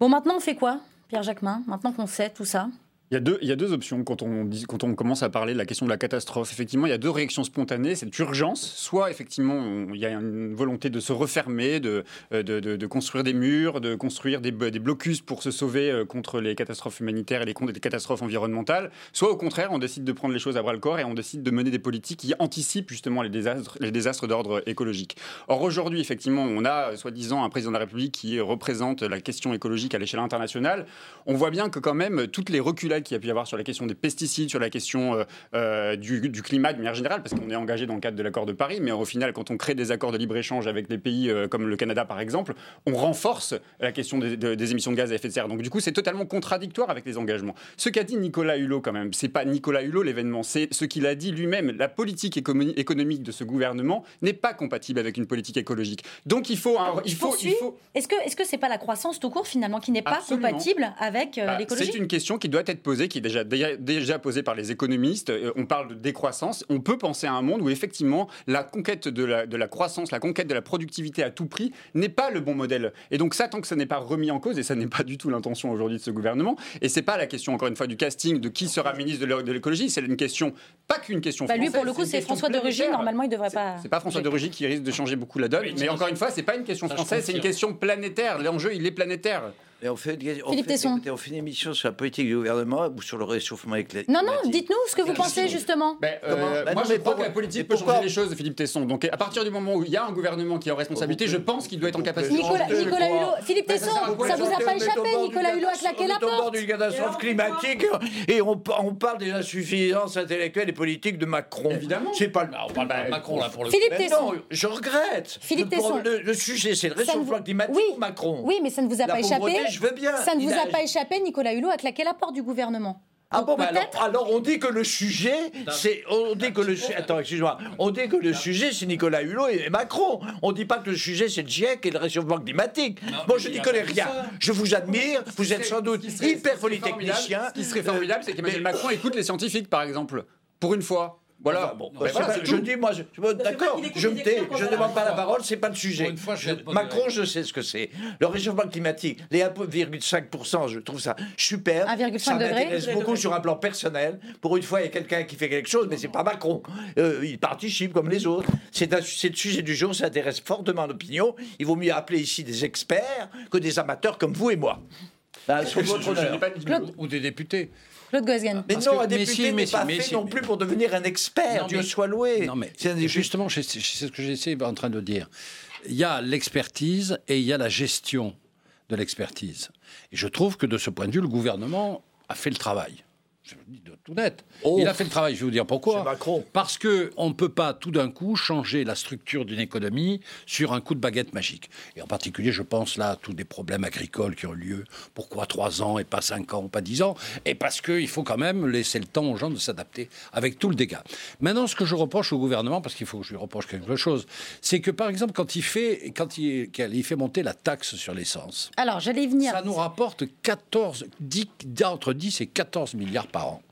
Bon, maintenant on fait quoi, Pierre Jacquemin? Maintenant qu'on sait tout ça Il y, a deux, options quand on, commence à parler de la question de la catastrophe. Effectivement, il y a deux réactions spontanées. C'est urgence. Soit, effectivement, il y a une volonté de se refermer, de, de, construire des murs, de construire des, blocus pour se sauver euh, contre les catastrophes humanitaires et les, les catastrophes environnementales. Soit, au contraire, on décide de prendre les choses à bras le corps et on décide de mener des politiques qui anticipent justement les désastres, les désastres d'ordre écologique. Or, aujourd'hui, effectivement, on a, soi-disant, un président de la République qui représente la question écologique à l'échelle internationale. On voit bien que, quand même, toutes les reculades qu'il y a pu y avoir sur la question des pesticides, sur la question euh, euh, du, climat de manière générale, parce qu'on est engagé dans le cadre de l'accord de Paris, mais au final, quand on crée des accords de libre-échange avec des pays euh, comme le Canada, par exemple, on renforce la question des, émissions de gaz à effet de serre. Donc du coup, c'est totalement contradictoire avec les engagements. Ce qu'a dit Nicolas Hulot, quand même, c'est pas Nicolas Hulot l'événement, c'est ce qu'il a dit lui-même. La politique économique de ce gouvernement n'est pas compatible avec une politique écologique. Donc il faut... il faut, il faut... Est-ce que que c'est pas la croissance tout court finalement qui n'est pas compatible avec bah, l'écologie? C'est une question qui doit être posée, qui est déjà, déjà posée par les économistes. Euh, on parle de décroissance. On peut penser à un monde où effectivement la conquête de la, de la croissance, la conquête de la productivité à tout prix n'est pas le bon modèle. Et donc ça, tant que ça n'est pas remis en cause, et ça n'est pas du tout l'intention aujourd'hui de ce gouvernement, et c'est pas la question encore une fois du casting de qui sera ministre de l'écologie, c'est une question, pas qu'une question bah Lui pour le coup c'est François de Rugy, normalement il devrait pas. C'est pas François de Rugy qui risque de changer beaucoup la donne, mais encore une fois c'est pas une question française, c'est une question planétaire. L'enjeu il est planétaire on fait, on fait, une émission sur la politique du gouvernement ou sur le réchauffement climatique. Non, non, dites-nous ce que vous pensez justement. Ben, euh, moi, je crois que la politique peut changer les choses, Philippe Tesson. Donc, à partir du moment où il y a un gouvernement qui est en responsabilité, je pense qu'il doit être en capacité. Nicolas, Nicolas Hulot, Philippe Tesson, ça vous a pas échappé Nicolas Hulot a claqué la porte. On d'une catastrophe climatique et on, parle des insuffisances intellectuelles et politiques de Macron. Évidemment. C'est pas on parle pas de Macron là pour le. Philippe Tesson. je regrette. Philippe Tesson. Le sujet, c'est le réchauffement climatique ou Macron. Oui, mais ça ne vous a pas échappé. Je veux bien vous a pas échappé, Nicolas Hulot a claqué la porte du gouvernement. Ah bon, bah alors, alors, on dit que le sujet, c'est, on dit que le, attends, excuse-moi, on dit que le sujet c'est Nicolas Hulot et Macron. On dit pas que le sujet c'est le GIEC et le réchauffement climatique. bon, je n'y connais rien. Je vous admire, vous êtes sans doute hyper polytechnicien. Ce qui serait formidable, c'est qu'Emmanuel Macron écoute les scientifiques, par exemple, pour une fois. Voilà. bon, ben je dis, moi, d'accord, je me tais, je ne demande pas la parole, c'est pas le sujet. Macron, je sais ce que c'est. Le réchauffement climatique, les 1,5%, je trouve ça super. 1,5 ça m'intéresse beaucoup sur un plan personnel. Pour une fois, il y a quelqu'un qui fait quelque chose, mais c'est pas Macron. Euh, il participe comme les autres. C'est le sujet du jour, ça intéresse fortement l'opinion. Il vaut mieux appeler ici des experts que des amateurs comme vous et moi. sur votre honneur. Ou des députés. Mais non, un député n'est pas fait non plus pour devenir un expert, Dieu soit loué. Non, mais justement, c'est ce que j'essaie en train de dire. Il y a l'expertise et il y a la gestion de l'expertise. Et je trouve que de ce point de vue, le gouvernement a fait le travail. Tout net. Oh. Il a fait le travail, je vais vous dire pourquoi. Macron. Parce qu'on ne peut pas tout d'un coup changer la structure d'une économie sur un coup de baguette magique. Et en particulier, je pense là à tous des problèmes agricoles qui ont lieu. Pourquoi trois ans et pas cinq ans ou pas dix ans? Et parce qu'il faut quand même laisser le temps aux gens de s'adapter avec tout le dégât. Maintenant, ce que je reproche au gouvernement, parce qu'il faut que je lui reproche quelque chose, c'est que par exemple, quand il fait, quand il, il fait monter la taxe sur l'essence. Alors, j'allais venir. Ça nous rapporte 14, 10, entre 10 et 14 milliards par an.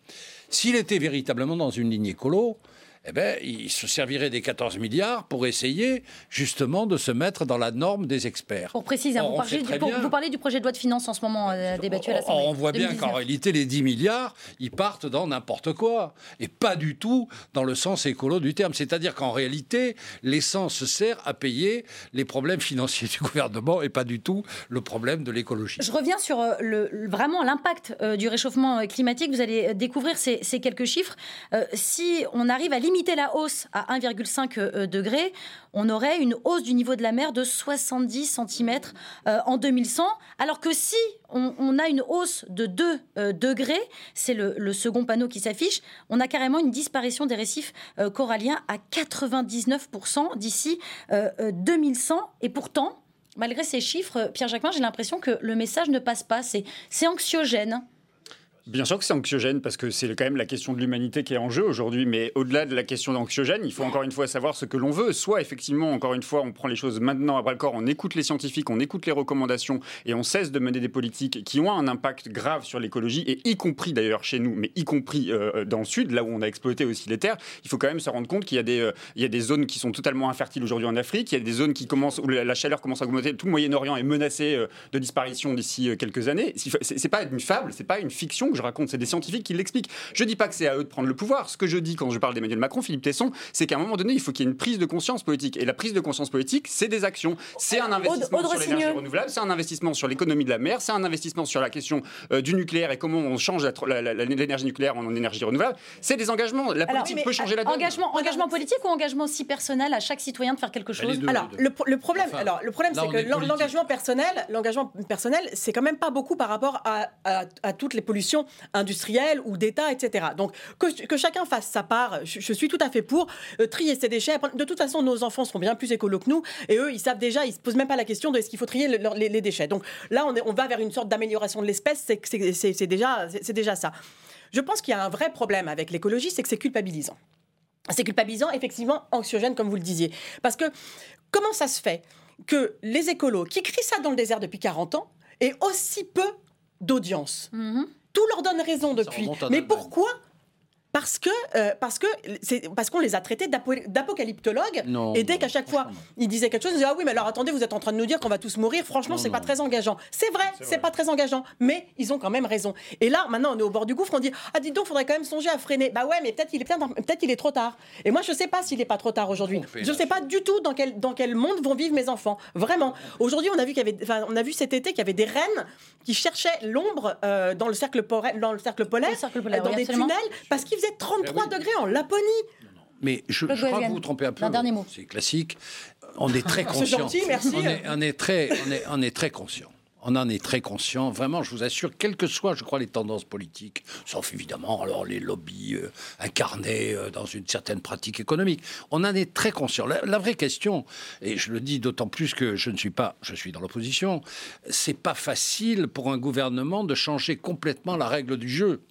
S'il était véritablement dans une ligne écolo, eh ben, il se servirait des 14 milliards pour essayer justement de se mettre dans la norme des experts. Pour préciser, vous, parlez du, projet de loi de finances en ce moment euh, débattu à l'Assemblée. On voit bien qu'en réalité, les 10 milliards, ils partent dans n'importe quoi et pas du tout dans le sens écolo du terme. C'est-à-dire qu'en réalité, l'essence sert à payer les problèmes financiers du gouvernement et pas du tout le problème de l'écologie. Je reviens sur euh, le, vraiment l'impact euh, du réchauffement climatique. Vous allez découvrir ces, ces quelques chiffres. si on arrive à limiter limiter la hausse à 1,5 euh, degré, on aurait une hausse du niveau de la mer de 70 cm euh, en 2100, alors que si on, a une hausse de 2 euh, degrés, c'est le, second panneau qui s'affiche, on a carrément une disparition des récifs coralliens à 99% d'ici 2100. Et pourtant, malgré ces chiffres, Pierre Jacquemin, j'ai l'impression que le message ne passe pas. C'est anxiogène. Bien sûr que c'est anxiogène parce que c'est quand même la question de l'humanité qui est en jeu aujourd'hui. Mais au-delà de la question d'anxiogène, il faut encore une fois savoir ce que l'on veut. Soit effectivement, encore une fois, on prend les choses maintenant à bras le corps, on écoute les scientifiques, on écoute les recommandations et on cesse de mener des politiques qui ont un impact grave sur l'écologie et y compris d'ailleurs chez nous, mais y compris euh, dans le sud, là où on a exploité aussi les terres. Il faut quand même se rendre compte qu'il y a des, euh, zones qui sont totalement infertiles aujourd'hui en Afrique. Il y a des zones qui commencent où la chaleur commence à augmenter. Tout le Moyen-Orient est menacé euh, de disparition d'ici quelques années. C'est pas une fable, c'est pas une fiction que je raconte, c'est des scientifiques qui l'expliquent. Je dis pas que c'est à eux de prendre le pouvoir. Ce que je dis quand je parle d'Emmanuel Macron, Philippe Tesson, c'est qu'à un moment donné, il faut qu'il y ait une prise de conscience politique. Et la prise de conscience politique, c'est des actions. C'est un investissement Aude sur l'énergie renouvelable, c'est un investissement sur l'économie de la mer, c'est un investissement sur la question euh, du nucléaire et comment on change l'énergie nucléaire en énergie renouvelable. C'est des engagements. La politique peut changer la donne. Engagement, engagement politique ou engagement si personnel à chaque citoyen de faire quelque chose deux. Alors, le, pro- le problème, Enfin, alors, le problème c'est que l'engagement personnel, l'engagement personnel, c'est quand même pas beaucoup par rapport à, à- à toutes les pollutions industrielles ou d'État, etc. Donc, que, chacun fasse sa part, je, suis tout à fait pour euh, trier ses déchets. De toute façon, nos enfants seront bien plus écolos que nous, et eux, ils savent déjà, ils se posent même pas la question de est-ce qu'il faut trier les, déchets. Donc là, on, va vers une sorte d'amélioration de l'espèce, c'est- déjà, ça. Je pense qu'il y a un vrai problème avec l'écologie, c'est que c'est culpabilisant. C'est culpabilisant, effectivement, anxiogène, comme vous le disiez. Parce que comment ça se fait que les écolos qui crient ça dans le désert depuis 40 ans aient aussi peu d'audience? Mhm. Tout leur donne raison depuis. Mais pourquoi parce que euh, parce que c'est parce qu'on les a traités d'apo- d'apocalyptologues. Et dès qu'à chaque fois ils disaient quelque chose ils disaient ah oui mais alors attendez vous êtes en train de nous dire qu'on va tous mourir. Franchement c'est pas très engageant. C'est vrai c'est pas très engageant. Mais ils ont quand même raison. Et là maintenant on est au bord du gouffre on dit ah dites donc faudrait quand même songer à freiner. Bah ouais mais peut-être il est peut-être peut-être il est trop tard. Et moi je sais pas s'il est pas trop tard aujourd'hui. Je sais pas du tout dans quel dans quel monde vont vivre mes enfants. Vraiment. Aujourd'hui on a vu qu'il y avait enfin, on a vu cet été qu'il y avait des rennes qui cherchaient l'ombre euh, dans le cercle polaire dans le cercle polaire, Dans le cercle polaire, dans oui, des absolument. tunnels parce qu'il faisait 33 Eh oui. degrés en Laponie Mais je, crois que vous vous trompez un peu. un dernier mot. C'est classique. On est très C'est conscient. gentil, merci. On est, on est très, on est, on est très conscient. On en est très conscient. Vraiment, je vous assure, quelles que soient, je crois, les tendances politiques, sauf évidemment alors les lobbies euh, incarnés euh, dans une certaine pratique économique, on en est très conscient. La, la vraie question, et je le dis d'autant plus que je ne suis pas, je suis dans l'opposition, c'est pas facile pour un gouvernement de changer complètement la règle du jeu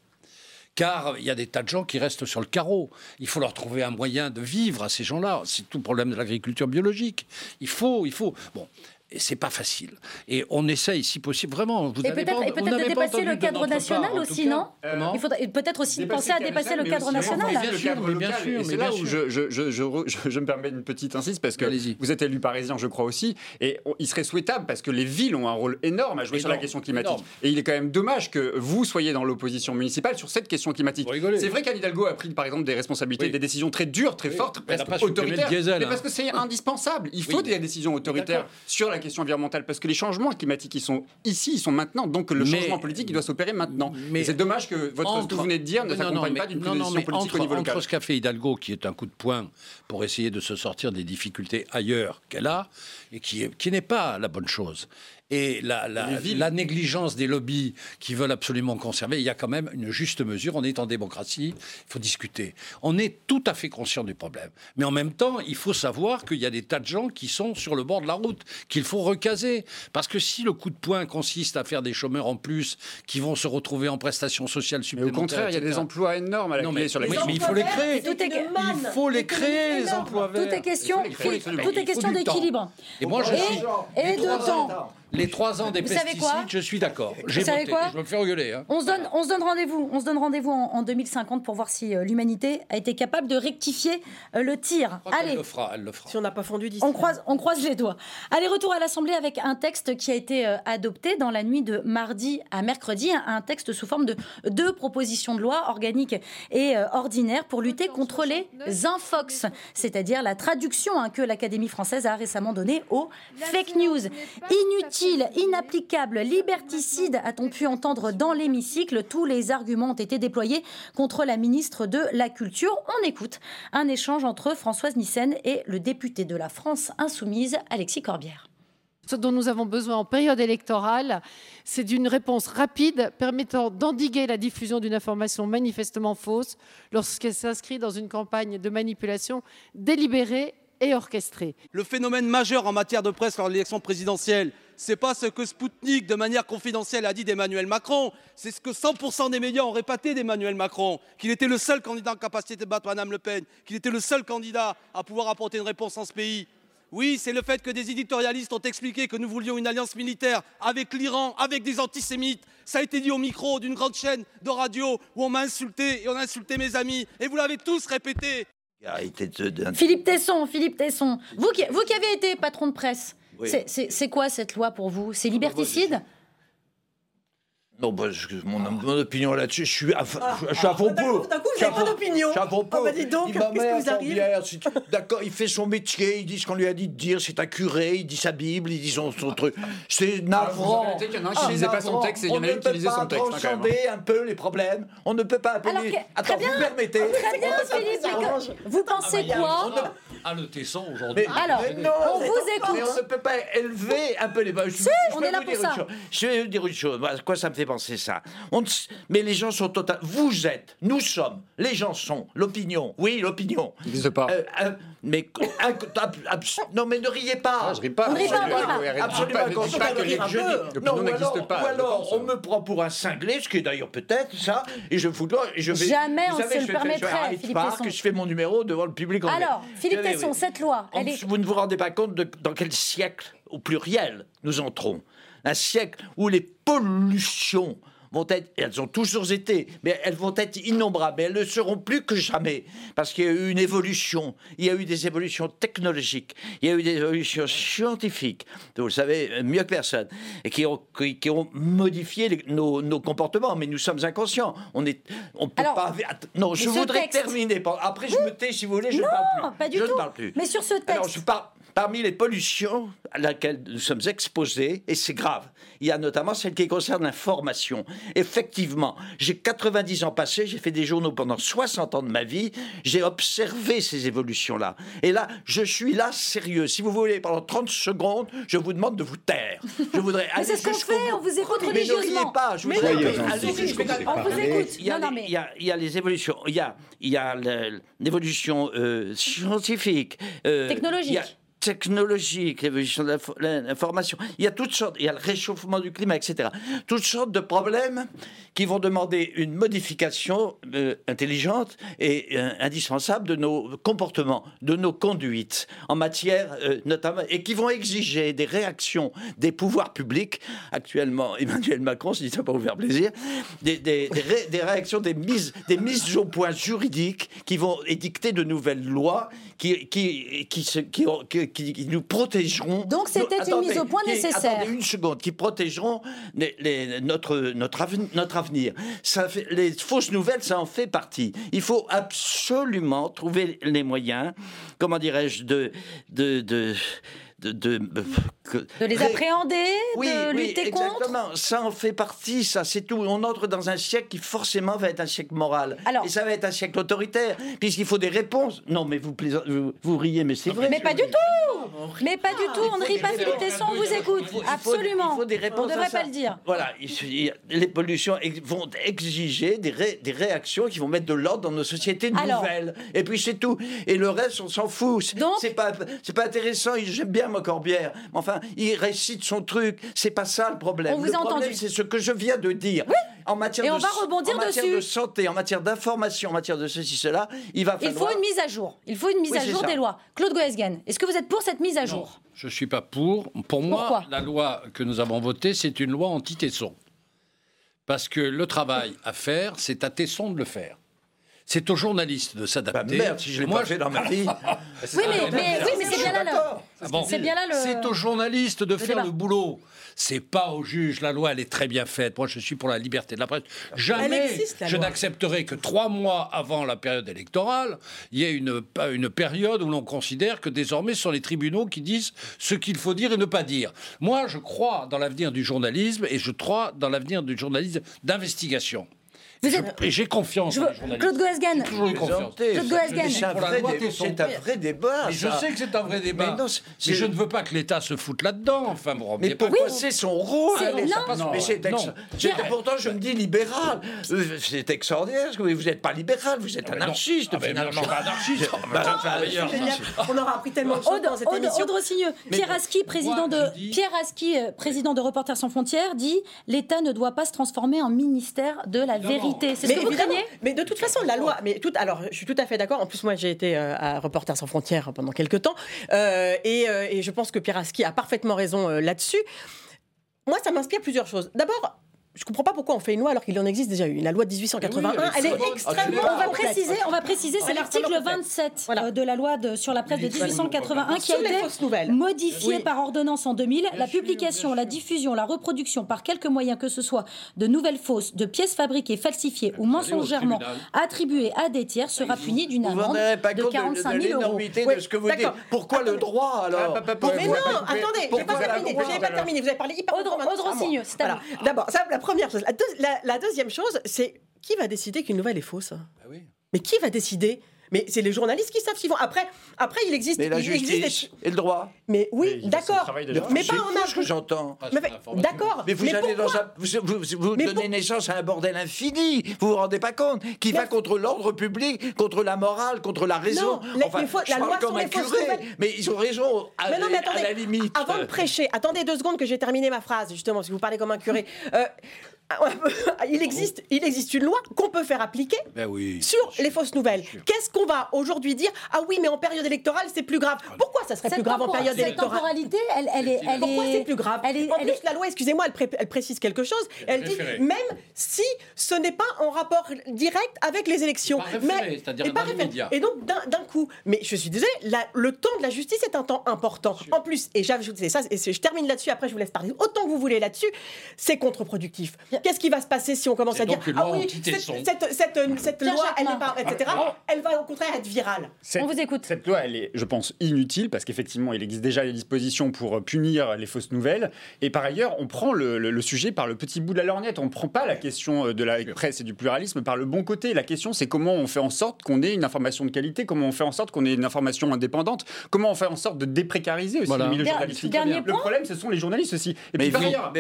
car il y a des tas de gens qui restent sur le carreau. Il faut leur trouver un moyen de vivre à ces gens-là. C'est tout le problème de l'agriculture biologique. Il faut, il faut. Bon. Et c'est pas facile. Et on essaye, si possible, vraiment. Vous Et peut-être n'avez pas dépasser le cadre national aussi, non Il faudrait peut-être aussi penser à dépasser le cadre national. Bien le sûr, cadre mais bien local. sûr, Et mais c'est bien là où sûr. je, me permets une petite insiste parce que vous êtes élu parisien, je crois aussi, et il serait souhaitable parce que les villes ont un rôle énorme à jouer sur la question climatique. Et il est quand même dommage que vous soyez dans l'opposition municipale sur cette question climatique. C'est vrai qu'Anne Hidalgo a pris par exemple des responsabilités, Oui. des décisions très dures, très Oui. fortes, presque autoritaires. diesel, mais hein. parce que c'est indispensable. Il faut Oui. des décisions autoritaires sur la question environnementale parce que les changements climatiques ils sont ici, ils sont maintenant. Donc le Mais- changement politique il doit s'opérer maintenant. Mais- c'est dommage que votre ce que Entre- vous venez de dire ne s'accompagne pas d'une mais politique entre, au niveau local. Entre ce qu'a fait Hidalgo, qui est un coup de poing pour essayer de se sortir des difficultés ailleurs qu'elle a, et qui, qui n'est pas la bonne chose, et la, la- Les la négligence des lobbies qui veulent absolument conserver, il y a quand même une juste mesure. On est en démocratie, il faut discuter. On est tout à fait conscient du problème. Mais en même temps, il faut savoir qu'il y a des tas de gens qui sont sur le bord de la route, qu'il faut recaser. Parce que si le coup de poing consiste à faire des chômeurs en plus qui vont se retrouver en prestations sociales Mais au supplémentaires, contraire, il y a des emplois énormes à la Non, mais- sur oui, question. mais il faut les créer. Tout est- Il faut les créer, les emplois Tout verts. est question, les tout est question d'équilibre. Et moi, je Et- suis. et les de trois temps. Les trois ans des Vous savez pesticides, quoi je suis d'accord. J'ai savez voté. quoi Je me fais engueuler. Hein. On se donne, on se donne rendez-vous. On se donne rendez-vous en, en 2050 pour voir si euh, l'humanité a été capable de rectifier euh, le tir. Je crois qu'elle Allez, le fera, elle le fera. si on n'a pas fondu d'ici on croise, on croise les doigts. Allez, retour à l'Assemblée avec un texte qui a été euh, adopté dans la nuit de mardi à mercredi, un, texte sous forme de deux propositions de loi organiques et euh, ordinaires pour lutter contre les infox, c'est-à-dire la traduction hein, que l'Académie française a récemment donnée aux fake news. Inutile, inapplicable, liberticide, a-t-on pu entendre dans l'hémicycle. Tous les arguments ont été déployés contre la ministre de la Culture. On écoute un échange entre Françoise Nyssen et le député de la France Insoumise, Alexis Corbière. Ce dont nous avons besoin en période électorale, c'est d'une réponse rapide permettant d'endiguer la diffusion d'une information manifestement fausse lorsqu'elle s'inscrit dans une campagne de manipulation délibérée et. Le phénomène majeur en matière de presse lors de l'élection présidentielle, c'est pas ce que Spoutnik, de manière confidentielle, a dit d'Emmanuel Macron, c'est ce que 100% des médias ont répété d'Emmanuel Macron, qu'il était le seul candidat en capacité de battre Madame Le Pen, qu'il était le seul candidat à pouvoir apporter une réponse en ce pays. Oui, c'est le fait que des éditorialistes ont expliqué que nous voulions une alliance militaire avec l'Iran, avec des antisémites. Ça a été dit au micro d'une grande chaîne de radio où on m'a insulté et on a insulté mes amis. Et vous l'avez tous répété. Philippe Tesson, Philippe Tesson, vous qui, vous qui avez été patron de presse, Oui. c'est- quoi cette loi pour vous? C'est liberticide? Non, bah, je- mon, mon opinion là-dessus, je suis à, Ah, je suis à fond ah, pour. d'un coup, vous pas fond- d'opinion. Je suis à fond Ah, pour. bah, dis donc, Il dit, ma qu'est-ce qui mère, vous arrive Corbière, si tu- D'accord, il fait son métier, il dit ce qu'on lui a dit de dire, c'est un curé, il dit sa Bible, il dit son, son truc. C'est navrant. avez noté qu'il y en a un qui C'est lisait pas son texte et il y en a On ne qui peut lisait son texte, transcender un peu les problèmes. On ne peut pas appeler. Alors que- Attends, très bien. vous permettez Très bien, Philippe. Vous pensez quoi Ah, le tesson aujourd'hui. Mais, Alors, mais non, on vous écoute. Mais on ne peut pas élever un peu les je, Si, je on est là pour ça. Je vais vous dire une chose. Quoi ça me fait penser ça On ne Mais les gens sont total. Vous êtes, nous sommes, les gens sont, l'opinion. Oui, l'opinion. N'existe pas. Euh, euh, mais non, mais ne riez pas. Ah, je ris pas. On rit pas. Absolument, quand je pas que rire un peu. Non, n'existe alors- pas. Ou alors, on me prend pour un cinglé, ce qui est d'ailleurs peut-être ça, et je fous je vais. Jamais on se le permettrait, Philippe Tesson. je fais mon numéro devant le public. Alors, Philippe Tenez, Tesson, cette loi, elle est... Vous ne vous rendez pas compte de dans quel siècle, au pluriel, nous entrons. Un siècle où les pollutions vont être, elles ont toujours été, mais elles vont être innombrables, mais elles ne seront plus que jamais, parce qu'il y a eu une évolution, il y a eu des évolutions technologiques, il y a eu des évolutions scientifiques, vous le savez mieux que personne, et qui ont, qui, qui ont modifié les- nos, nos comportements, mais nous sommes inconscients. On est, on peut Alors, pas. Non, je voudrais texte- terminer. Après, je me tais si vous voulez, je ne Non, parle plus. pas du je tout. ne parle plus. Mais sur ce Alors, texte- je par- Parmi les pollutions à laquelle nous sommes exposés, et c'est grave, il y a notamment celle qui concerne l'information. Effectivement, j'ai 90 ans passés, j'ai fait des journaux pendant 60 ans de ma vie, j'ai observé ces évolutions-là. Et là, je suis là sérieux. Si vous voulez, pendant 30 secondes, je vous demande de vous taire. Je voudrais Mais aller c'est ce qu'on fait, on vous écoute Mais ne riez religieusement. pas, je vous Mais mais. On vous écoute. Il y a, Non, non, mais- il y a- il y a les évolutions, il y a, il y a l'évolution euh, scientifique, euh, Technologique. Technologique, l'évolution de l'info- l'information. Il y a toutes sortes, il y a le réchauffement du climat, etc. Toutes sortes de problèmes qui vont demander une modification euh, intelligente et euh, indispensable de nos comportements, de nos conduites en matière euh, notamment, et qui vont exiger des réactions des pouvoirs publics. Actuellement, Emmanuel Macron, si ça peut vous faire plaisir, des, des- des ré- des réactions, des mises, des mises au point juridiques qui vont édicter de nouvelles lois qui, qui, qui, qui, qui- qui- qui nous protégeront. Donc, c'était une mise au point qui- nécessaire. Attendez une seconde, qui protégeront les- les- notre, notre, aven- notre avenir. Ça fait, les fausses nouvelles, ça en fait partie. Il faut absolument trouver les moyens, comment dirais-je, de... de, de de, de, que- De les ré- appréhender, oui, de oui, lutter contre exactement. Ça en fait partie, ça, c'est tout. On entre dans un siècle qui forcément va être un siècle moral. Alors- Et ça va être un siècle autoritaire, puisqu'il faut des réponses. Non, mais vous, vous riez, mais c'est vrai. Mais pas du tout Mais pas du tout, on ne rit pas Philippe Tesson, on vous écoute. Il Absolument. Il faut des On ne devrait pas le dire. Voilà, il il les pollutions vont exiger des, ré- des réactions qui vont mettre de l'ordre dans nos sociétés Alors- nouvelles. Et puis c'est tout. Et le reste, on s'en fout. C'est- pas, c'est pas intéressant. Il- J'aime bien moi Corbière. Enfin, il récite son truc. C'est pas ça le problème. On vous le a problème, c'est ce que je viens de dire. En matière Et de on va s- rebondir en matière dessus. de santé, en matière d'information, en matière de ceci, cela, il va Il falloir. faut une mise à jour. Il faut une mise Oui, à jour ça. des lois. Claude Goesgen, est-ce que vous êtes pour cette mise à jour Je ne suis pas pour. Pour moi, Pourquoi? la loi que nous avons votée, c'est une loi anti-Tesson. Parce que le travail à faire, c'est à Tesson de le faire. C'est aux journalistes de Bah s'adapter. merde, si je l'ai pas fait dans ma vie. Oui, mais, mais- oui, mais c'est bien là le. Ah bon. C'est bien là le. C'est aux journalistes de faire débat. le boulot. C'est pas aux juges. La loi, elle est très bien faite. Moi, je suis pour la liberté de la presse. Jamais existe, je n'accepterai que trois mois avant la période électorale, il y ait une, une période où l'on considère que désormais ce sont les tribunaux qui disent ce qu'il faut dire et ne pas dire. Moi, je crois dans l'avenir du journalisme et je crois dans l'avenir du journalisme d'investigation. Vous Je- êtes- Et j'ai confiance Je. Claude Goesgen, J'ai toujours eu confiance. Claude Goesgen. C'est un vrai loi dé- Tesson. c'est un vrai débat. Mais je sais que c'est un vrai débat. Mais non, je ne veux pas que l'État se foute là-dedans. Enfin, bon, Mais pourquoi c'est son rôle C'est- allez, ça non. passe- Non, mais c'est ex- Pourtant, je me dis libéral. Euh, C'est extraordinaire. parce que Vous n'êtes pas libéral, vous êtes anarchiste, finalement. non, je suis pas anarchiste. D'ailleurs, C'est génial. On aura appris tellement de choses dans cette émission. Aude Rossigneux. Pierre Aski, président de Pierre Aski, président de Reporters sans frontières, dit l'État ne doit pas se transformer en ministère de la vérité. C'est ce que vous évidemment, craignez mais de toute façon, la loi. Mais tout, alors, je suis tout à fait d'accord. En plus, moi, j'ai été euh, à Reporters sans frontières pendant quelques temps, Euh, et, euh, et je pense que Pieraski a parfaitement raison euh, là-dessus. Moi, ça m'inspire plusieurs choses. D'abord. Je comprends pas pourquoi on fait une loi alors qu'il en existe déjà une. La loi de 1881, Oui, oui, elle est extrêmement On va préciser, on va préciser, c'est l'article extrêmement 27 Voilà. euh, de la loi de- sur la presse de 1881 qui a été fausses nouvelles. modifié Oui. par ordonnance en 2000. la publication, la diffusion, la reproduction par quelque moyen que ce soit de nouvelles fausses, de pièces fabriquées, falsifiées ou mensongèrement attribuées à des tiers sera punie d'une amende de compte de, 45 de 000 euros. l'énormité Oui, de ce que vous dites. d'accord. Pourquoi le droit alors Ah, pas- pas- Pourquoi- Mais non, attendez, j'ai pas terminé. Vous avez parlé hyper longtemps, Audre maintenant, c'est à. D'abord, ça, première chose. La, deux- la- la deuxième chose, c'est qui va décider qu'une nouvelle est fausse? Ah oui. Mais qui va décider? Mais c'est les journalistes qui savent s'ils vont. Après, après, il existe. Mais la il existe justice des- et le droit. Mais Mais oui, d'accord. Mais pas en ce que j'entends. Ah, Mais-. D'accord. Mais vous allez dans pourquoi un, vous, vous- vous Mais donnez pour- naissance à un bordel infini. Vous vous rendez pas compte Qui va Mais- contre l'ordre public, contre la morale, contre la raison. Non, les- enfin, les fausses- je la parle loi comme un curé, mais ils ont raison à, Mais non, mais à attendez, la limite. Avant de prêcher, attendez deux secondes que j'ai terminé ma phrase, justement, parce que vous parlez comme un curé. Euh, il, existe, il existe une loi qu'on peut faire appliquer Ben oui. sur les fausses nouvelles. Qu'est-ce qu'on va aujourd'hui dire Ah oui, mais en période électorale, c'est plus grave. Pourquoi ça serait Cette plus grave en période cette électorale temporalité, elle, elle est, elle Pourquoi est- c'est plus grave Elle est, En plus, est- la loi, excusez-moi, elle, pré- elle précise quelque chose. Elle dit même si ce n'est pas en rapport direct avec les élections. C'est-à-dire et dans. Et donc, d'un coup, mais je suis désolée, la- le temps de la justice est un temps important. En plus, et j'ajoute c'est ça, et je termine là-dessus, après je vous laisse parler autant que vous voulez là-dessus, c'est contre-productif. Qu'est-ce qui va se passer si on commence à dire Ah oui, cette, cette, cette, loi, elle n'est pas, etc., elle va au contraire être virale. Cette- On vous écoute. Cette loi, elle est, je pense, inutile parce qu'effectivement, il existe déjà des dispositions pour euh, punir les fausses nouvelles. Et par ailleurs, on prend le, le- le sujet par le petit bout de la lorgnette. On ne prend pas la question euh, de la presse et du pluralisme par le bon côté. La question, c'est comment on fait en sorte qu'on ait une information de qualité, comment on fait en sorte qu'on ait une information indépendante, comment on fait en sorte de déprécariser aussi Voilà. le milieu Der- journalistique. Le problème, ce sont les journalistes aussi. Et Mais puis par ailleurs,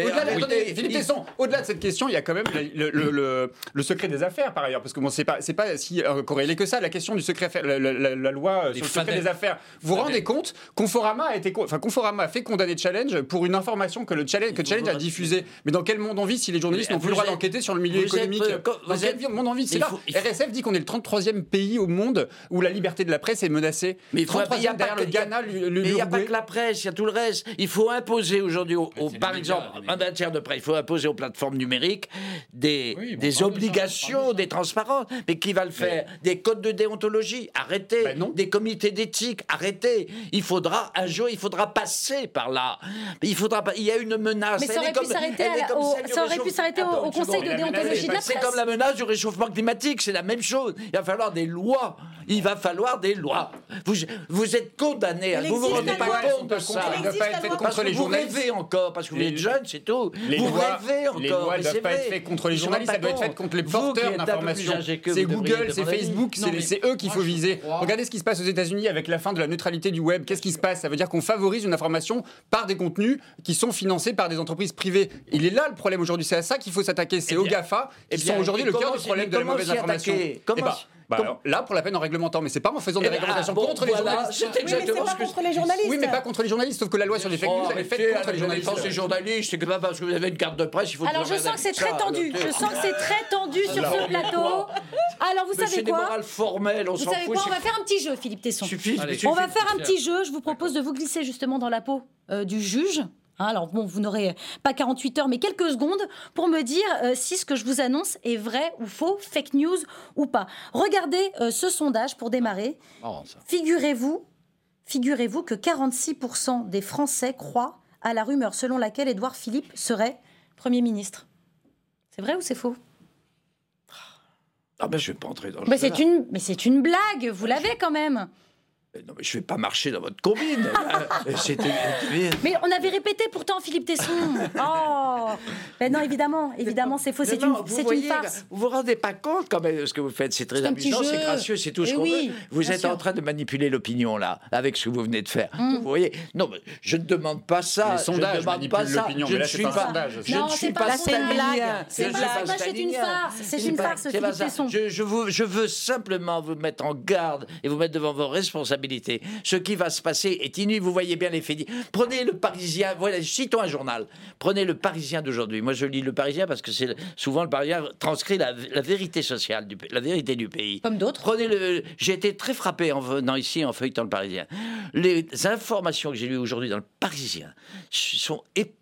au-delà de cette question, il y a quand même le, le- le- le secret des affaires par ailleurs, parce que bon, c'est pas, c'est pas si euh, corrélé que ça. La question du secret, la, la- la- la loi euh, Les sur le secret des affaires. Vous vous rendez compte Conforama a été, enfin Conforama a fait condamner Challenge pour une information que le Challenge, que Challenge a diffusée. Mais dans quel monde on vit si les journalistes n'ont plus le droit êtes- d'enquêter sur le milieu vous êtes, économique? euh, co- Dans quel êtes- monde on vit? C'est là. faut- RSF dit qu'on est le 33e pays au monde où la liberté de la presse est menacée. Mais il faut- 33e il y a pas derrière que- le Ghana, le- le Mais il n'y a pas que la presse, il y a tout le reste. Il faut imposer aujourd'hui, par exemple, en matière de presse, il faut imposer aux plateformes numériques des, Oui, bon, obligations, ça. des transparences. Mais qui va le faire? Des codes de déontologie? Arrêtez. Ben non. des comités d'éthique? Arrêtez. Il faudra un jour, il faudra passer par là. Il faudra pas. Il y a une menace. Mais ça aurait pu comme- s'arrêter la- au- ça aurait pu s'arrêter au- Attends, au. Conseil de déontologie de la C'est comme la menace du réchauffement climatique, c'est la même chose. Il va falloir des lois. Il va falloir des lois. Vous, vous êtes condamnés. Elle Vous vous rendez pas loi. compte de Elle ça. ne doit existe, pas être faite contre les vous journalistes. rêvez encore, parce que vous Les- êtes jeune, c'est tout. Les vous lois, rêvez encore. les lois ne doivent pas être faites contre les Vous vous journalistes, ça doit être fait contre les. Vous porteurs d'informations. C'est vous Google, c'est. Facebook, c'est eux qu'il faut viser. Regardez ce qui se passe aux États-Unis avec la fin de la neutralité du web. Qu'est-ce qui se passe? Ça veut dire qu'on favorise une information par des contenus qui sont financés par des entreprises privées. Il est là le problème aujourd'hui. C'est à ça qu'il faut s'attaquer. C'est Eh aux bien- GAFA eh qui bien, sont aujourd'hui le cœur du problème de la mauvaise information. Bah alors, là, pour la peine en réglementant, mais c'est pas en faisant des Eh ben, réglementations bon, contre les journalistes. c'est Oui, mais c'est exactement pas ce que contre les journalistes. Oui, mais pas contre les journalistes, sauf que la loi sur les fake news, elle est faite Oh, contre les journalistes. c'est que pas parce que vous avez une carte de presse, il faut Alors je sens que c'est très tendu. Je sens que c'est très tendu sur ce plateau. Alors vous savez c'est des quoi morales formelles, on Vous s'en savez fout. quoi On va faire un petit jeu, Philippe Tesson. suffit, Allez. suffit. On va faire un petit jeu. Je vous propose de vous glisser justement dans la peau euh, du juge. Hein, alors bon, vous n'aurez pas 48 heures, mais quelques secondes pour me dire euh, si ce que je vous annonce est vrai ou faux, fake news ou pas. Regardez euh, ce sondage pour démarrer. Ça. Figurez-vous, figurez-vous que 46% des Français croient à la rumeur selon laquelle Édouard Philippe serait Premier ministre. C'est vrai ou c'est faux? Ah ben, je vais pas entrer dans le mais c'est une, mais c'est une blague. Vous l'avez quand même. Mais Non, mais je vais pas marcher dans votre combine. Euh. Mais on avait répété pourtant Philippe Tesson. Oh Ben non, évidemment, évidemment, c'est faux. C'est une, non, vous c'est une farce. Vous vous rendez pas compte quand même de ce que vous faites. C'est très amusant, c'est gracieux, c'est tout ce Eh qu'on oui, veut. Vous êtes sûr. en train de manipuler l'opinion là, avec ce que vous venez de faire. Mm. Vous voyez Non, mais je ne demande pas ça. Les je sondages ne demande pas ça. l'opinion, Je ne suis pas. Je Non, ne c'est suis pas. C'est Je pas ne un suis sondage, c'est une farce. C'est Je une farce, Philippe. Tesson. Je, je je veux simplement vous mettre en garde et vous mettre devant vos responsabilités. Responsabilité. Ce qui va se passer est inouï. Vous voyez bien les faits. Prenez le Parisien. Voilà, citons un journal. Prenez le Parisien d'aujourd'hui. Moi, je lis le Parisien parce que c'est souvent le Parisien transcrit la, la vérité sociale, du, la vérité du pays. Comme d'autres. Prenez le. J'ai été très frappé en venant ici en feuilletant le Parisien. Les informations que j'ai lues aujourd'hui dans le Parisien sont épouvantables.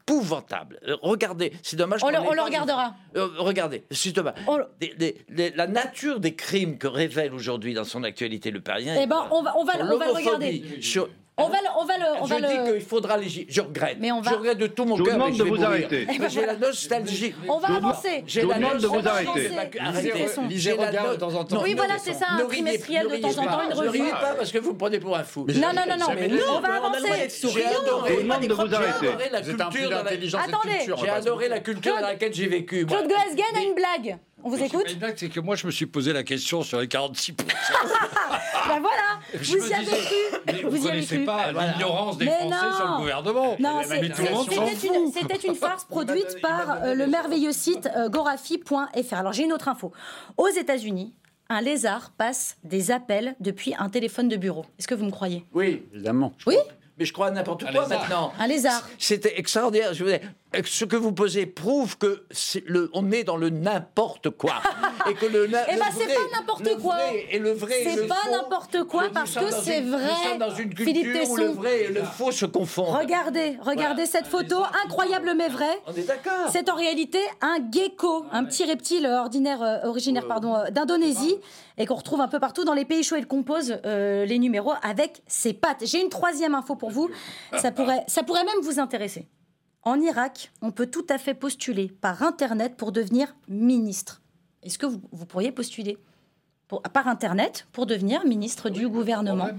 Euh, Regardez, c'est dommage. On le- on regardera. Euh, regardez, c'est dommage. On le- Des- des- des- la nature des crimes que révèle aujourd'hui dans son actualité le Parisien. Eh ben, on va- on va on va le regarder. sur- On va le, on va le, on je va dis le- qu'il faudra légiférer. Je regrette. Mais on va- Je regrette de tout mon Je vous cœur. mais demande je de vous mourir. arrêter. Mais J'ai la nostalgie. On va avancer. J'ai Je vous la demande de vous arrêter. Arrêtez. Lisez J'ai la Regard no- de temps en temps. Non, Oui, ne- voilà, c'est ça, un ne trimestriel ne de temps en temps, une Ne revue. riez pas parce que vous me prenez pour un fou. Non, non, non, non, mais dit. on va avancer. J'ai adoré, Je vous demande de vous j'ai arrêter. adoré la culture dans laquelle j'ai vécu. Claude Goesgen a une blague. On vous Mais écoute c'est que moi, je me suis posé la question sur les 46 Ben voilà, Je vous y avez cru. mais vous Vous y avez connaissez cru. pas l'ignorance des Mais Français non. sur le gouvernement. Non, c'était une, c'était une farce produite par euh, le merveilleux site euh, gorafi.fr. Alors j'ai une autre info. Aux États-Unis, un lézard passe des appels depuis un téléphone de bureau. Est-ce que vous me croyez? Oui, Évidemment. Oui? Mais je crois à n'importe Un quoi lézard. maintenant. Un lézard. C'était extraordinaire. Je dire, ce que vous posez prouve que c'est le, on est dans le n'importe quoi et que le. Eh ben, c'est vrai- pas n'importe le quoi. vrai Et le vrai. C'est pas n'importe quoi parce que c'est vrai. Dans une Philippe culture où le Tesson. vrai et le faux se confondent. Regardez, regardez cette photo, incroyable mais vrai. On est d'accord. C'est en réalité un gecko, un petit reptile ordinaire, euh, originaire pardon, euh, d'Indonésie et qu'on retrouve un peu partout dans les pays chauds. Il compose euh, les numéros avec ses pattes. J'ai une troisième info pour vous. Ça pourrait, ça pourrait même vous intéresser. En Irak, on peut tout à fait postuler par Internet pour devenir ministre. Est-ce que vous, vous pourriez postuler pour- par Internet pour devenir ministre du gouvernement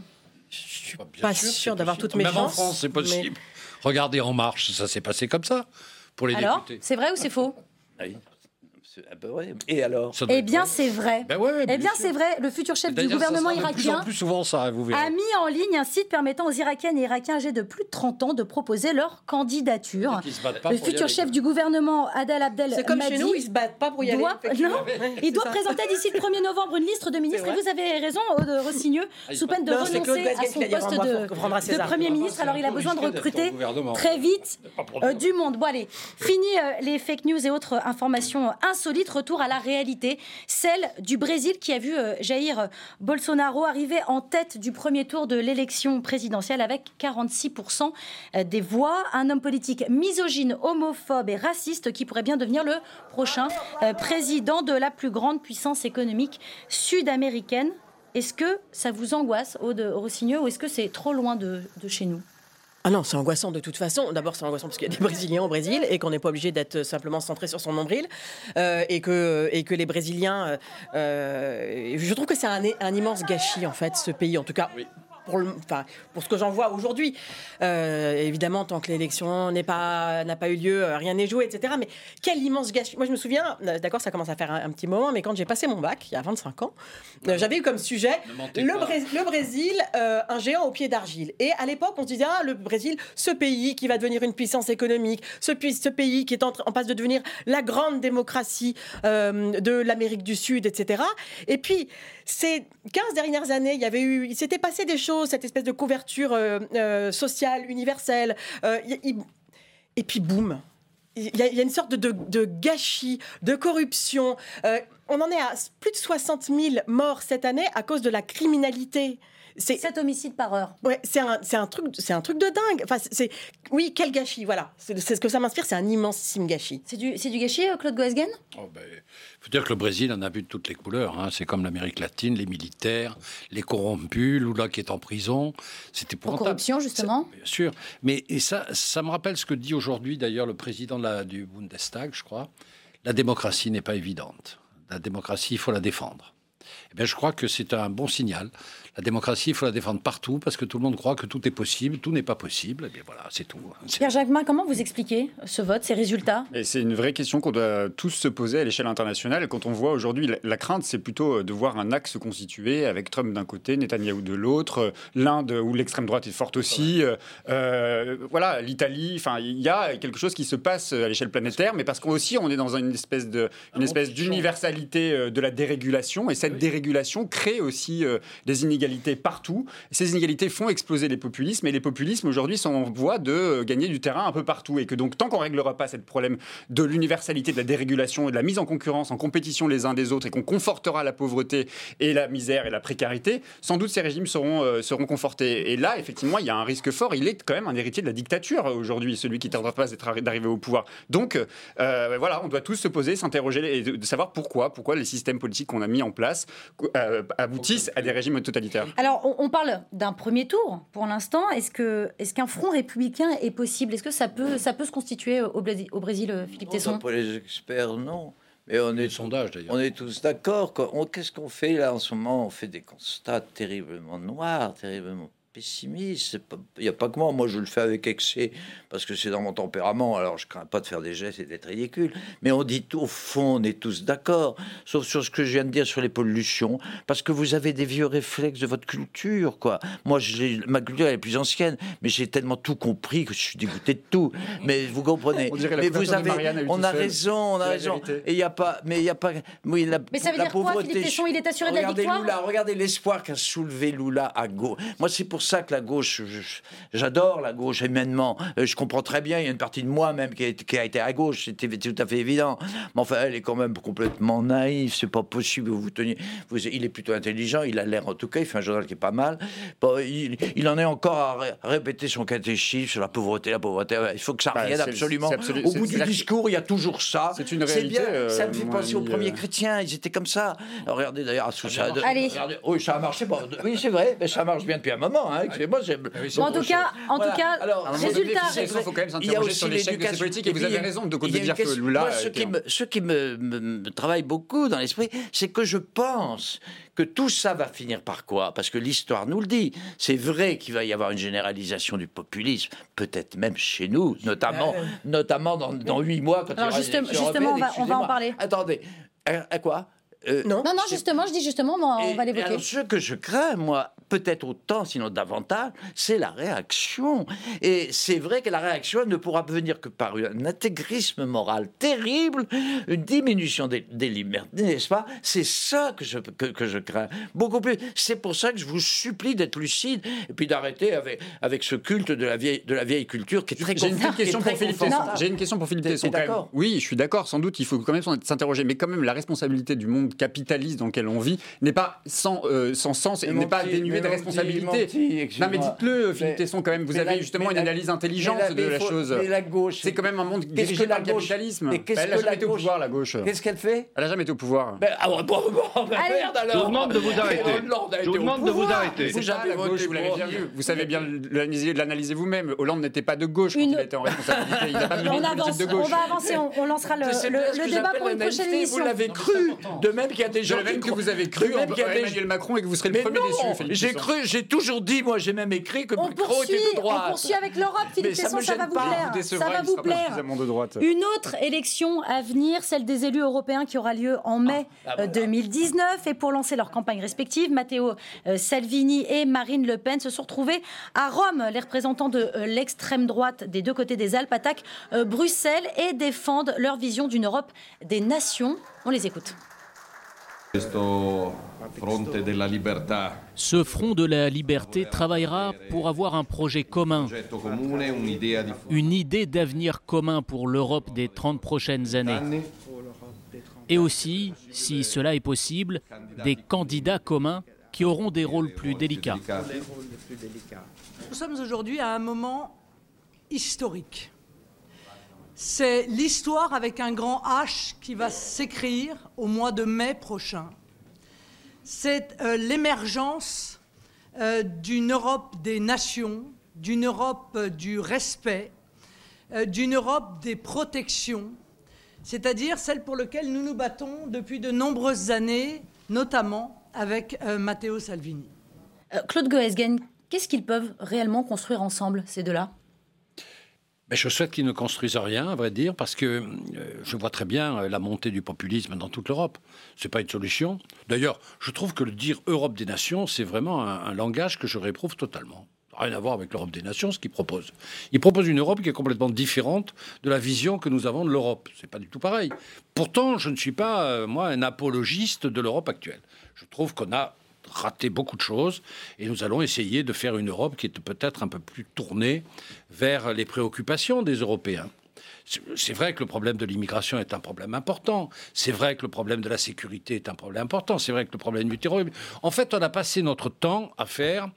Je suis Bah, pas sûr, d'avoir toutes mes Même chances. en France, c'est possible. Regardez En Marche, ça s'est passé comme ça pour les Alors, députés. c'est vrai ou c'est faux? Oui. C'est un peu vrai. Et alors Ça doit Eh bien, c'est vrai. Ben ouais, Eh bien, c'est vrai. Le futur chef du gouvernement plus en irakien plus souvent ça, vous verrez. a mis en ligne un site permettant aux Irakiennes et Irakiens âgés de plus de 30 ans de proposer leur candidature. Le futur chef du gouvernement, Adel Abdel C'est comme Mahdi, chez nous, ils se battent pas pour y aller. doit, effectivement. non, Ouais, il doit ça. présenter d'ici le 1er novembre une liste de ministres. Et vous avez raison, Aude Rossigneux, il sous peine de renoncer à son poste de. Premier Ah, ministre. Alors il a besoin de recruter très vite euh, du monde. Bon allez, fini euh, les fake news et autres informations insolites. Retour à la réalité, celle du Brésil qui a vu euh, Jair Bolsonaro arriver en tête du premier tour de l'élection présidentielle avec 46% des voix. Un homme politique misogyne, homophobe et raciste qui pourrait bien devenir le prochain euh, président de la plus grande puissance économique sud-américaine. Est-ce que ça vous angoisse, Aude Rossigneux, ou est-ce que c'est trop loin de chez nous? Ah non, c'est angoissant de toute façon. D'abord, c'est angoissant parce qu'il y a des Brésiliens au Brésil et qu'on n'est pas obligé d'être simplement centré sur son nombril. Euh, et, que, et que les Brésiliens. euh, euh, je trouve que c'est un, un immense gâchis, en fait, ce pays. En tout cas. Pour, le- enfin, pour ce que j'en vois aujourd'hui, Euh, évidemment, tant que l'élection n'est pas n'a pas eu lieu, euh, rien n'est joué, etc. Mais quel immense gâchis Moi, je me souviens, euh, d'accord, ça commence à faire un, un petit moment, mais quand j'ai passé mon bac, il y a 25 ans, euh, j'avais eu comme sujet le, Brésil, euh, un géant au pied d'argile. Et à l'époque, on se disait, ah, le Brésil, ce pays qui va devenir une puissance économique, ce, pays qui est en, en passe de devenir la grande démocratie de l'Amérique du Sud, etc. Et puis, ces 15 dernières années, il y avait eu, il s'était passé des choses, cette espèce de couverture euh, euh, sociale, universelle. euh, et puis, boum, il y, a, une sorte de, gâchis, de corruption. On en est à plus de 60 000 morts cette année à cause de la criminalité. C'est 7 homicides par heure. ouais, c'est un, c'est un truc, c'est un truc de dingue. Enfin, c'est- c'est oui, quel gâchis. Voilà, c'est c'est ce que ça m'inspire. C'est un immensissime gâchis. C'est du, c'est du gâchis, euh, Claude Goesgen? Oh, ben, faut dire que le Brésil en a vu de toutes les couleurs. hein. C'est comme l'Amérique latine, les militaires, les corrompus, Lula qui est en prison. C'était Pour épouvantable. corruption, justement Bien sûr. Mais et ça, ça me rappelle ce que dit aujourd'hui d'ailleurs le président de la- du Bundestag, je crois. La démocratie n'est pas évidente. La démocratie, il faut la défendre. Eh bien, je crois que c'est un bon signal. La démocratie, il faut la défendre partout parce que tout le monde croit que tout est possible. Tout n'est pas possible. Eh bien voilà, c'est tout. Pierre Jacquemin, comment vous expliquez ce vote, ces résultats? Et c'est une vraie question qu'on doit tous se poser à l'échelle internationale. Quand on voit aujourd'hui, la, la crainte, c'est plutôt de voir un axe se constituer avec Trump d'un côté, Netanyahou de l'autre, euh, l'Inde où l'extrême droite est forte aussi, euh, euh, voilà, l'Italie. Enfin, il y a quelque chose qui se passe à l'échelle planétaire, mais parce qu'aussi on est dans une espèce de, une espèce d'universalité euh, de la dérégulation. Et cette dérégulation crée aussi euh, des inégalités partout. Ces inégalités font exploser les populismes et les populismes aujourd'hui sont en voie de euh, gagner du terrain un peu partout. Et que donc, tant qu'on ne réglera pas ce problème de l'universalité, de la dérégulation et de la mise en concurrence, en compétition les uns des autres et qu'on confortera la pauvreté et la misère et la précarité, sans doute ces régimes seront, euh, seront confortés. Et là, effectivement, il y a un risque fort. Il est quand même un héritier de la dictature aujourd'hui, celui qui ne tardera pas d'arriver au pouvoir. Donc, euh, voilà, on doit tous se poser, s'interroger et de savoir pourquoi, pourquoi les systèmes politiques qu'on a mis en place euh, aboutissent à des régimes totalitaires. Alors, on, parle d'un premier tour pour l'instant. Est-ce que est-ce qu'un front républicain est possible? Est-ce que ça peut ça peut se constituer au Brésil, au Brésil Philippe Tesson? Pour les experts, non. Mais on est, sondage, on est tous d'accord. Qu'est-ce qu'on fait là en ce moment? On fait des constats terriblement noirs, terriblement pessimiste. Il n'y a pas que moi. Moi, je le fais avec excès parce que c'est dans mon tempérament. Alors, je crains pas de faire des gestes et d'être ridicule. Mais on dit au fond, on est tous d'accord. Sauf sur ce que je viens de dire sur les pollutions. Parce que vous avez des vieux réflexes de votre culture, quoi. Moi, ma culture est plus ancienne. Mais j'ai tellement tout compris que je suis dégoûté de tout. Mais vous comprenez. mais vous avez, on a raison, on a raison. Et il n'y a pas, mais il y a pas, oui, la, mais ça veut dire quoi, Philippe Tesson, il est assuré de la victoire? regardez l'espoir qu'a soulevé Lula à gauche. Moi, c'est pour ça que la gauche, j'adore la gauche humainement. Euh, je comprends très bien, il y a une partie de moi même qui a, été à gauche, c'était tout à fait évident. Mais enfin, elle est quand même complètement naïve, c'est pas possible. Vous teniez, vous, il est plutôt intelligent, il a l'air en tout cas, il fait un journal qui est pas mal. Bon, il, en est encore à répéter son catéchisme sur la pauvreté, la pauvreté. Il faut que ça bah, revienne absolument. Au bout du discours, il y a toujours ça. C'est une réalité. Bien, euh, ça me fait penser aux premiers euh. chrétiens, ils étaient comme ça. regardez d'ailleurs oui, ça a marché. oui, c'est vrai, mais ça marche bien depuis un moment. Hein, ah en tout cas, en tout cas, résultat. Il faut quand même s'interroger sur l'échec de ces politiques et vous avez raison de, dire que Lula. Ce qui, me, ce qui me, me travaille beaucoup dans l'esprit, c'est que je pense que tout ça va finir par quoi? Parce que l'histoire nous le dit. C'est vrai qu'il va y avoir une généralisation du populisme, peut-être même chez nous, notamment, notamment dans huit mois. Quand Alors justement, justement on va, on va en parler. Attendez, à, quoi? Euh, non. non, non, justement, je dis justement, on va l'évoquer. Ce que je crains, moi, peut-être autant, sinon davantage, c'est la réaction. Et c'est vrai que la réaction ne pourra venir que par un intégrisme moral terrible, une diminution des, libertés, n'est-ce pas? C'est ça que je, que, je crains. Beaucoup plus. C'est pour ça que je vous supplie d'être lucide et puis d'arrêter avec, avec ce culte de la vieille, de la vieille culture qui est très J'ai une question pour Philippe J'ai une question pour Philippe Tesson. Oui, je suis d'accord, sans doute, il faut quand même s'interroger. Mais quand même, la responsabilité du monde capitaliste dans lequel on vit n'est pas sans, euh, sans sens et n'est pas dénuée de responsabilité. non, mais dites-le, Philippe Tesson, quand même. Vous avez justement une analyse intelligente de la chose. la gauche. C'est quand même un monde dirigé par le capitalisme. Elle n'a jamais été au pouvoir, la gauche. Qu'est-ce qu'elle fait Elle n'a jamais été au pouvoir. Ah bon, bon, merde alors. Je vous demande de vous arrêter. Je vous demande de vous arrêter. Vous l'avez bien vu. Vous savez bien l'analyser vous-même. Hollande n'était pas de gauche quand il était en responsabilité. Il n'a pas mené une politique de gauche. On va avancer. On lancera le débat pour une prochaine émission. Vous l'avez cru. De même qu'il y a des gens que vous avez cru en Emmanuel Macron et que vous serez le premier déçu, J'ai cru j'ai toujours dit, moi j'ai même écrit que on Macron poursuit, était de droite. On poursuit avec l'Europe, Philippe Tesson, ça, va vous plaire. ça va vous plaire. De droite. Une autre élection à venir, celle des élus européens qui aura lieu en mai 2019. Ah, bah et pour lancer leur campagne respective, Matteo euh, Salvini et Marine Le Pen se sont retrouvés à Rome. Les représentants de euh, l'extrême droite des deux côtés des Alpes attaquent euh, Bruxelles et défendent leur vision d'une Europe des nations. On les écoute. Ce front de la liberté travaillera pour avoir un projet commun, une idée d'avenir commun pour l'Europe des 30 prochaines années. Et aussi, si cela est possible, des candidats communs qui auront des rôles plus délicats. Nous sommes aujourd'hui à un moment historique. C'est l'histoire avec un grand H qui va s'écrire au mois de mai prochain. C'est euh, l'émergence euh, d'une Europe des nations, d'une Europe euh, du respect, d'une Europe des protections, c'est-à-dire celle pour laquelle nous nous battons depuis de nombreuses années, notamment avec Matteo Salvini. Claude Goesgen, qu'est-ce qu'ils peuvent réellement construire ensemble, ces deux-là? Mais je souhaite qu'ils ne construisent rien, à vrai dire, parce que euh, je vois très bien euh, la montée du populisme dans toute l'Europe. Ce n'est pas une solution. D'ailleurs, je trouve que le dire Europe des nations, c'est vraiment un, langage que je réprouve totalement. rien à voir avec l'Europe des nations, ce qu'il propose. Il propose une Europe qui est complètement différente de la vision que nous avons de l'Europe. C'est pas du tout pareil. Pourtant, je ne suis pas, euh, moi, un apologiste de l'Europe actuelle. Je trouve qu'on a raté beaucoup de choses et nous allons essayer de faire une Europe qui est peut-être un peu plus tournée vers les préoccupations des Européens. C'est vrai que le problème de l'immigration est un problème important. C'est vrai que le problème de la sécurité est un problème important. C'est vrai que le problème du terrorisme. En fait, on a passé notre temps à faire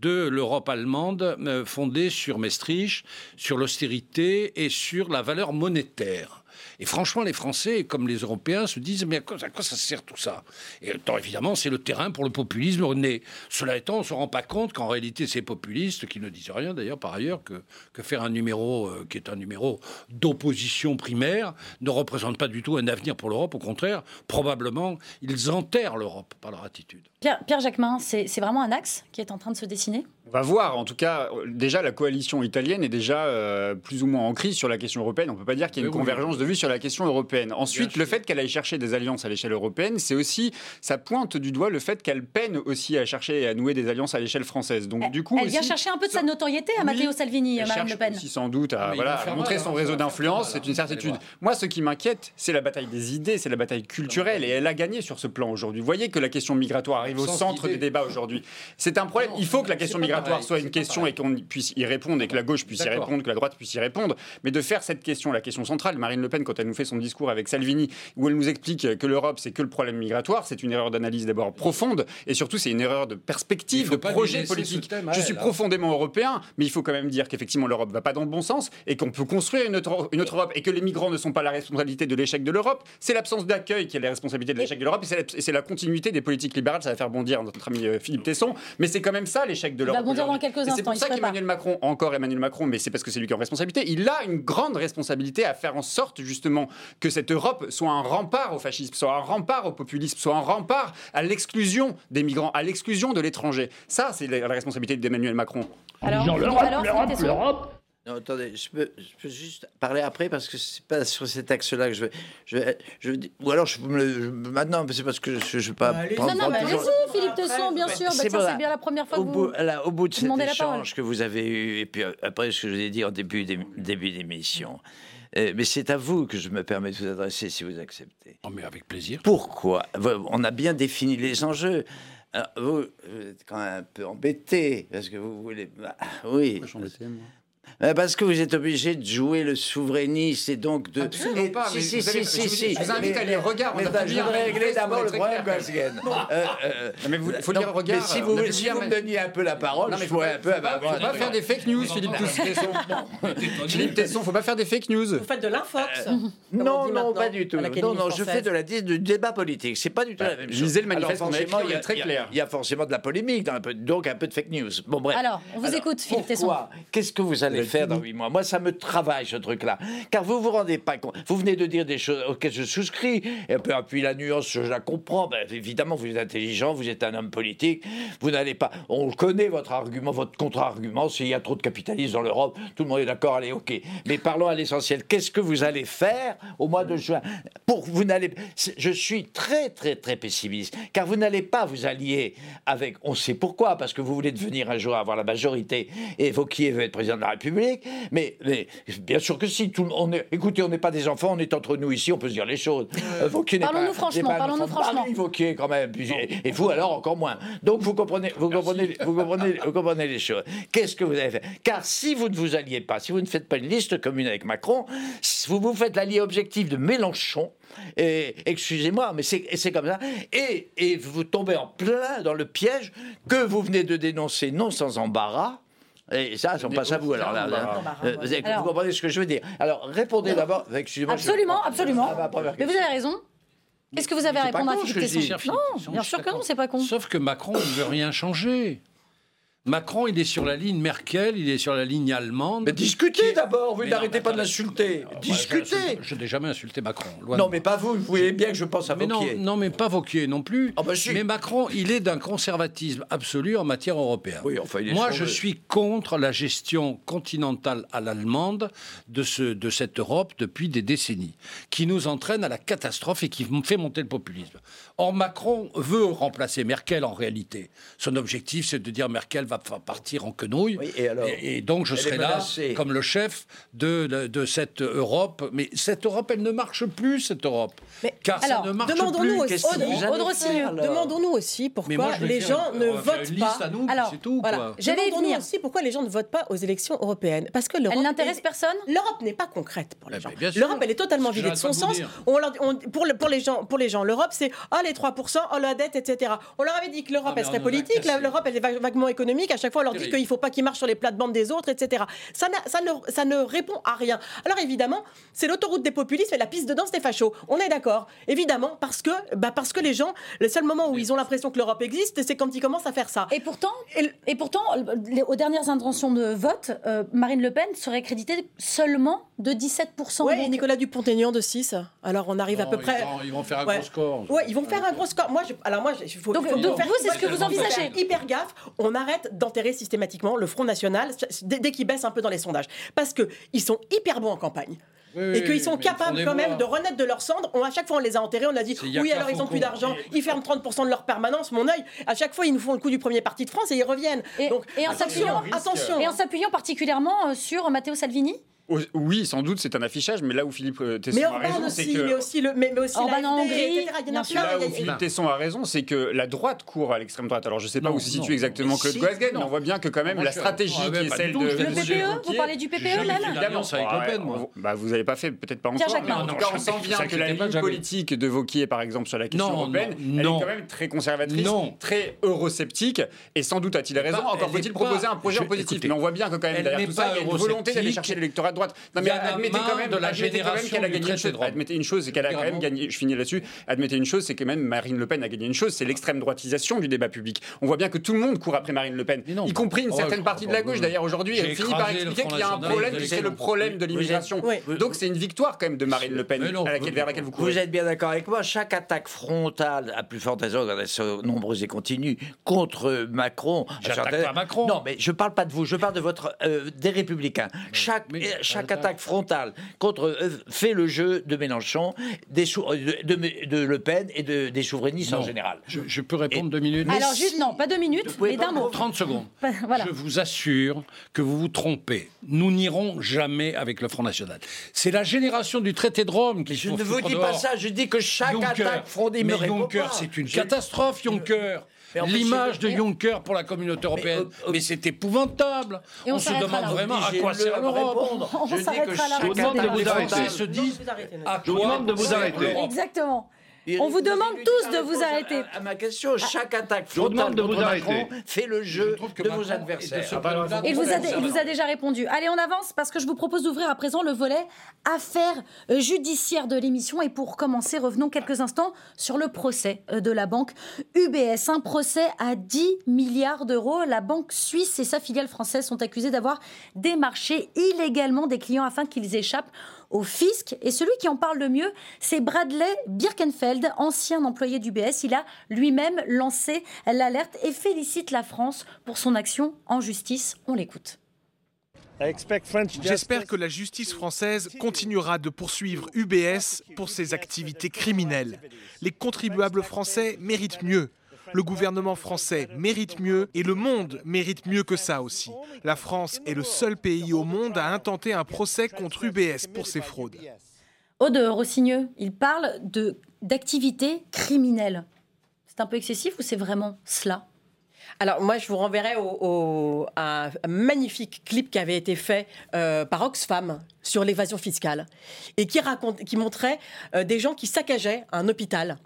de l'Europe allemande euh, fondée sur Maastricht, sur l'austérité et sur la valeur monétaire. Et franchement, les Français, comme les Européens, se disent mais à quoi, ça sert tout ça? Et évidemment, c'est le terrain pour le populisme né. Cela étant, on ne se rend pas compte qu'en réalité, ces populistes, qui ne disent rien d'ailleurs par ailleurs, que, faire un numéro euh, qui est un numéro d'opposition primaire, ne représente pas du tout un avenir pour l'Europe. Au contraire, probablement, ils enterrent l'Europe par leur attitude. Pierre Jacquemin, c'est vraiment un axe qui est en train de se dessiner? On va voir. En tout cas, déjà, la coalition italienne est déjà euh, plus ou moins en crise sur la question européenne. On ne peut pas dire qu'il y a une convergence de vues sur la question européenne. Ensuite, le fait qu'elle aille chercher des alliances à l'échelle européenne, c'est aussi, ça pointe du doigt le fait qu'elle peine aussi à chercher et à nouer des alliances à l'échelle française. Donc, elle, du coup, elle vient chercher un peu de sa notoriété à Matteo Salvini, Marine Le Pen. Aussi, sans doute, à, voilà, montrer son réseau d'influence, c'est une certitude. Moi, ce qui m'inquiète, c'est la bataille des idées, c'est la bataille culturelle, et elle a gagné sur ce plan aujourd'hui. Vous voyez que la question migratoire arrive au centre des débats aujourd'hui. C'est un problème. Il faut que la question migratoire soit une question et qu'on puisse y répondre et que la gauche puisse y répondre, que la droite puisse y répondre. Mais de faire cette question, la question centrale, Marine Le Pen, quand elle nous fait son discours avec Salvini, où elle nous explique que l'Europe, c'est que le problème migratoire, c'est une erreur d'analyse d'abord profonde et surtout, c'est une erreur de perspective, de projet politique. Je suis profondément européen, mais il faut quand même dire qu'effectivement, l'Europe ne va pas dans le bon sens et qu'on peut construire une autre, une autre Europe et que les migrants ne sont pas la responsabilité de l'échec de l'Europe. C'est l'absence d'accueil qui est la responsabilité de l'échec de l'Europe et c'est la, continuité des politiques libérales. Ça va faire bondir notre ami euh, Philippe Tesson, mais c'est quand même ça l'échec de l'Europe. Dans quelques instants ça qu'Emmanuel Macron, encore Emmanuel Macron, mais c'est parce que c'est lui qui est en responsabilité, il a une grande responsabilité à faire en sorte justement que cette Europe soit un rempart au fascisme, soit un rempart au populisme, soit un rempart à l'exclusion des migrants, à l'exclusion de l'étranger. Ça, c'est la, responsabilité d'Emmanuel Macron. Alors, l'Europe, l'Europe, non, attendez, je peux, je peux, juste parler après parce que c'est pas sur cet axe-là que je veux. Je, je, ou alors, je peux me, maintenant, c'est parce que je ne veux pas. Bah, non, non, mais allez-y, Philippe Tesson, bien sûr. Bah, c'est bien la première fois au que vous. Bout, là, au bout de cet échange que vous avez eu, et puis euh, après ce que je vous ai dit en début d'émission, euh, mais c'est à vous que je me permets de vous adresser si vous acceptez. Oh, mais avec plaisir. Pourquoi? On a bien défini les enjeux. Alors, vous, vous, êtes quand même un peu embêté parce que vous voulez. Bah, oui. Moi. Euh, parce que vous êtes obligé de jouer le souverainiste et donc de. Absolument pas. Si, si, si, si, si. Je vous invite à lire Regard. Mais je voudrais régler d'abord le problème Gosgen. Euh, mais il faut lire Regard. Mais si vous, si vous me donniez un peu la parole, je pourrais un peu. Il ne faut pas faire des fake news, Philippe Tesson. Philippe Tesson, il ne faut pas faire des fake news. Vous faites de l'infox Non, non, pas du tout. Non, non, je fais de la du débat politique. C'est pas du tout la même chose. Lisez le manifeste, il est très clair. Il y a forcément de la polémique, donc un peu de fake news. Bon, bref. Alors, on vous écoute, Philippe Tesson. Qu'est-ce que vous allez faire dans huit mois Moi, ça me travaille ce truc-là. Car vous vous rendez pas compte. Vous venez de dire des choses auxquelles je souscris. Et puis, puis la nuance, je la comprends. Ben, évidemment, vous êtes intelligent, vous êtes un homme politique. Vous n'allez pas. On connaît votre argument, votre contre-argument. S'il y a trop de capitalisme dans l'Europe, tout le monde est d'accord. Allez, ok. Mais parlons à l'essentiel. Qu'est-ce que vous allez faire au mois de juin? Pour vous n'allez. Je suis très très très pessimiste. Car vous n'allez pas vous allier avec. On sait pourquoi. Parce que vous voulez devenir un jour avoir la majorité et Vauquier veut être président de la République. Mais mais, bien sûr que si. Tout, on est, écoutez, on n'est pas des enfants, on est entre nous ici, on peut se dire les choses. Euh, parlons-nous franchement, parlons-nous franchement. Vauquier, quand même. et, vous, alors, encore moins. Donc, vous comprenez, vous comprenez, vous comprenez, vous comprenez les choses. Qu'est-ce que vous avez fait? Car si vous ne vous alliez pas, si vous ne faites pas une liste commune avec Macron, vous vous faites l'allié objectif de Mélenchon, et excusez-moi, mais c'est comme ça. Et, et vous tombez en plein dans le piège que vous venez de dénoncer, non sans embarras, et ça, on passe à vous. Alors là, euh, vous, comprenez ce que je veux dire Alors, répondez d'abord. Excusez-moi. Absolument, absolument. Mais vous avez raison. Qu'est-ce que vous avez à répondre à Philippe Non, bien sûr que non, c'est pas con. Sauf que Macron ne veut rien changer. Macron, il est sur la ligne Merkel, il est sur la ligne allemande. Mais discutez d'abord, vous n'arrêtez pas de l'insulter. Discutez. Je n'ai jamais insulté Macron. non, mais pas vous. Vous voyez bien que je pense à mais Vauquier. Non, non, mais pas Vauquier non plus. Ah bah mais Macron, il est d'un conservatisme absolu en matière européenne. Oui, enfin, Moi, je suis contre la gestion continentale à l'allemande de, ce, de cette Europe depuis des décennies, qui nous entraîne à la catastrophe et qui fait monter le populisme. Or, Macron veut remplacer Merkel en réalité. Son objectif, c'est de dire Merkel va partir en quenouille. et alors et, et donc je Elle serai là comme le chef de, de, de cette Europe. Mais cette Europe, elle ne marche plus, cette Europe. Car Alors, ça ne marche demandons-nous plus. demandons-nous aussi Mais pourquoi moi, les gens une- ne votent pas. nous, c'est tout, voilà. J'allais venir. aussi pourquoi les gens ne votent pas aux élections européennes. Parce que l'Europe. n'intéresse est- personne L'Europe n'est pas concrète pour les gens. ben. L'Europe, elle est totalement vidée de son sens. vous dire. On leur- on- pour, le- pour les gens, pour les gens, l'Europe, c'est ah les 3%, oh la dette, etc. On leur avait dit que l'Europe, Ah, mais elle serait politique, l'Europe, elle est va- vaguement économique. À chaque fois, on leur dit qu'il ne faut pas qu'ils marchent sur les plates-bandes des autres, etc. Ça, ça, ne, ça ne répond à rien. Alors évidemment, c'est l'autoroute des populismes et la piste de danse des fachos. On est d'accord. Évidemment, parce que, bah, parce que les gens, le seul moment où ils ont l'impression que l'Europe existe, c'est quand ils commencent à faire ça. Et pourtant, et pourtant les- aux dernières intentions de vote, euh, Marine Le Pen serait créditée seulement de 17%. Ouais, et Nicolas Dupont-Aignan de 6. Alors on arrive à peu ils près. vont- ils vont faire un Ouais. gros score. Ouais, ils vont faire un gros score. Moi, je... alors moi, il faut, Donc, faut- donc vous, c'est ce que vous envisagez Hyper gaffe. On arrête d'enterrer systématiquement le Front National dès, dès qu'il baisse un peu dans les sondages, parce que ils sont hyper bons en campagne. Oui, et qu'ils sont capables quand même de renaître de leurs cendres. On, à chaque fois, on les a enterrés. On a dit oui, alors ils ont Faucon. plus d'argent. Ils ferment 30% de leur permanence. Mon œil. À chaque fois, ils nous font le coup du premier parti de France et ils reviennent. et, Donc et en s'appuyant particulièrement euh, sur Matteo Salvini? Oui, sans doute, c'est un affichage, mais là où Philippe euh, Tesson Mais a raison, c'est que mais aussi le, mais, mais aussi Orban en Hongrie, etc. Il y en a bien plein. sûr. Là où Philippe Tesson a raison, c'est que la droite court à l'extrême droite. Alors je sais pas Non, où se non, situe exactement Claude Goasguen, mais on voit bien que quand même la stratégie Ah qui est celle de, Le PPE Wauquiez- Vous parlez du PPE même fait d'alliance avec Ouais, Le Pen, moi. on- Bah, vous n'avez pas fait, peut-être pas encore. Mais en tout cas, on sent bien que la ligne politique de Vauquier, par exemple, sur la question européenne, elle est quand même très conservatrice, très eurosceptique, et sans doute a-t-il raison. Encore faut-il proposer un projet positif. Mais on voit bien que quand même derrière tout ça, pas il y a une volonté d'aller chercher l'électorat droite. Non, mais admettez quand même, de la génération qu'elle a du gagné une traité chose. de Rome. Admettez une chose, c'est qu'elle a quand même gagné. Je finis là-dessus. Admettez une chose, c'est que même Marine Le Pen a gagné une chose, c'est l'extrême droitisation du débat public. On voit bien que tout le monde court après Marine Le Pen, y compris une oh, certaine partie de la gauche. D'ailleurs, aujourd'hui, elle finit par expliquer qu'il y a un problème, c'est le problème de l'immigration. Donc c'est une victoire quand même de Marine Le Pen vers laquelle vous courez. Vous êtes bien d'accord avec moi, chaque attaque frontale, à plus forte raison, quand elles sont nombreuses et continues, contre Macron. J'attaque pas Macron. Non, mais je parle pas de vous, je parle de votre, euh, des Républicains. Chaque, mais- chaque attaque frontale contre euh, fait le jeu de Mélenchon, des sou- euh, de, de- de Le Pen et de, des souverainistes en général. Je, je peux répondre deux minutes Alors juste non, pas deux minutes, mais d'un mot. 30 secondes. Voilà. Je vous assure que vous vous trompez. Nous n'irons jamais avec le Front National. C'est la génération du traité de Rome qui Je ne vous dis pas ça, je dis que chaque attaque frontale. Mais Juncker, c'est une catastrophe, Juncker. Mais en fait, L'image de Juncker pour la communauté européenne, mais, euh, c'est épouvantable. Et on on se demande là. vraiment à quoi sert l'Europe. répondre. On Je dis que s'arrêtera là. Je vous demande de vous arrêter. Je vous demande de vous arrêter. Exactement. On vous demande tous de vous à- arrêter. À, ma question, chaque attaque Je vous demande frontale de vous. Macron fait le jeu de Macron vos de adversaires. Ah bah Il vous, a, il vous a déjà répondu. Allez, on avance parce que je vous propose d'ouvrir à présent le volet affaires euh, judiciaires de l'émission. Et pour commencer, revenons quelques instants sur le procès euh, de la banque UBS. Un procès à 10 milliards d'euros. La banque suisse et sa filiale française sont accusées d'avoir démarché illégalement des clients afin qu'ils échappent au fisc. Et celui qui en parle le mieux, c'est Bradley Birkenfeld, ancien employé d'UBS. Il a lui-même lancé l'alerte et félicite la France pour son action en justice. On l'écoute. J'espère que la justice française continuera de poursuivre UBS pour ses activités criminelles. Les contribuables français méritent mieux. Le gouvernement français mérite mieux et le monde mérite mieux que ça aussi. La France est le seul pays au monde à intenter un procès contre UBS pour ses fraudes. Aude Rossigneux, il parle de d'activités criminelles. C'est un peu excessif ou c'est vraiment cela? Alors moi, je vous renverrai au, au- à un magnifique clip qui avait été fait euh, par Oxfam sur l'évasion fiscale et qui, raconte, qui montrait euh, des gens qui saccageaient un hôpital.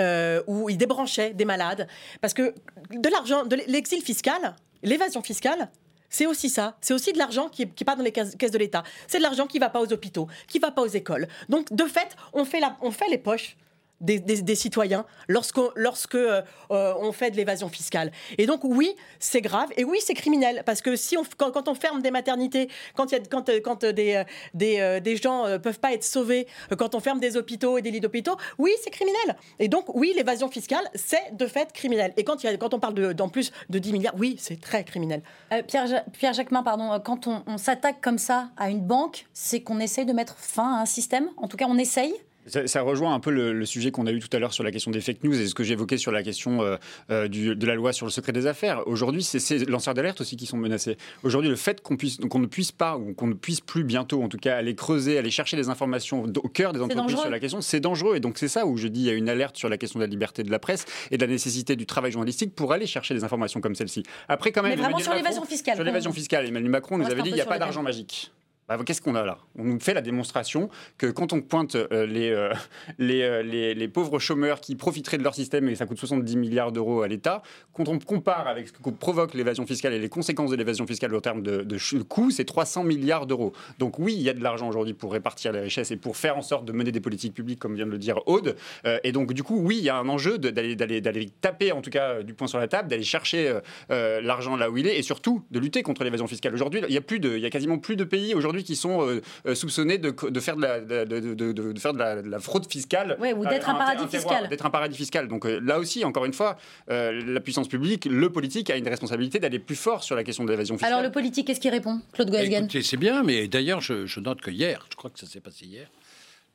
Euh, où ils débranchaient des malades. Parce que de l'argent, de l'exil fiscal, l'évasion fiscale, c'est aussi ça. C'est aussi de l'argent qui, part dans les caisses, de l'État. C'est de l'argent qui va pas aux hôpitaux, qui va pas aux écoles. Donc, de fait, on fait, la, on fait les poches des, citoyens lorsqu'on lorsque, euh, euh, fait de l'évasion fiscale. Et donc oui, c'est grave et oui, c'est criminel parce que si on, quand, on ferme des maternités, quand, y a, quand, euh, quand des, des, gens euh, peuvent pas être sauvés, quand on ferme des hôpitaux et des lits d'hôpitaux, oui, c'est criminel. Et donc oui, l'évasion fiscale, c'est de fait criminel. Et quand, quand on parle de- d'en plus de 10 milliards, oui, c'est très criminel. Pierre, Pierre Jacquemin, pardon, quand on, on s'attaque comme ça à une banque, c'est qu'on essaye de mettre fin à un système? En tout cas, on essaye? Ça, rejoint un peu le, sujet qu'on a eu tout à l'heure sur la question des fake news et ce que j'évoquais sur la question euh, euh, du, de la loi sur le secret des affaires. Aujourd'hui, c'est ces lanceurs d'alerte aussi qui sont menacés. Aujourd'hui, le fait qu'on puisse, qu'on ne puisse pas ou qu'on ne puisse plus bientôt, en tout cas, aller creuser, aller chercher des informations au cœur des entreprises sur la question, c'est dangereux. Et donc c'est ça où je dis il y a une alerte sur la question de la liberté de la presse et de la nécessité du travail journalistique pour aller chercher des informations comme celle-ci. Après, quand même, Mais vraiment sur l'évasion fiscale. Sur l'évasion fiscale, Emmanuel Macron nous avait dit il n'y a pas d'argent magique. Bah, qu'est-ce qu'on a là? On nous fait la démonstration que quand on pointe euh, les, euh, euh, les, les, pauvres chômeurs qui profiteraient de leur système et ça coûte 70 milliards d'euros à l'État, quand on compare avec ce que provoque l'évasion fiscale et les conséquences de l'évasion fiscale au terme de, de coûts, c'est 300 milliards d'euros. Donc oui, il y a de l'argent aujourd'hui pour répartir les richesses et pour faire en sorte de mener des politiques publiques, comme vient de le dire Aude. et donc du coup, oui, il y a un enjeu d'aller taper, en tout cas, du poing sur la table, d'aller chercher l'argent là où il est et surtout de lutter contre l'évasion fiscale. Aujourd'hui, il y a a quasiment plus de pays aujourd'hui qui sont euh, euh, soupçonnés de, faire de la, de, faire de la, fraude fiscale. ou d'être un, paradis fiscal. D'être un paradis fiscal. Donc euh, là aussi, encore une fois, la puissance publique, le politique a une responsabilité d'aller plus fort sur la question de l'évasion fiscale. Alors le politique, qu'est-ce qu'il répond Claude Goesgen C'est bien, mais d'ailleurs, je, note que hier, je crois que ça s'est passé hier,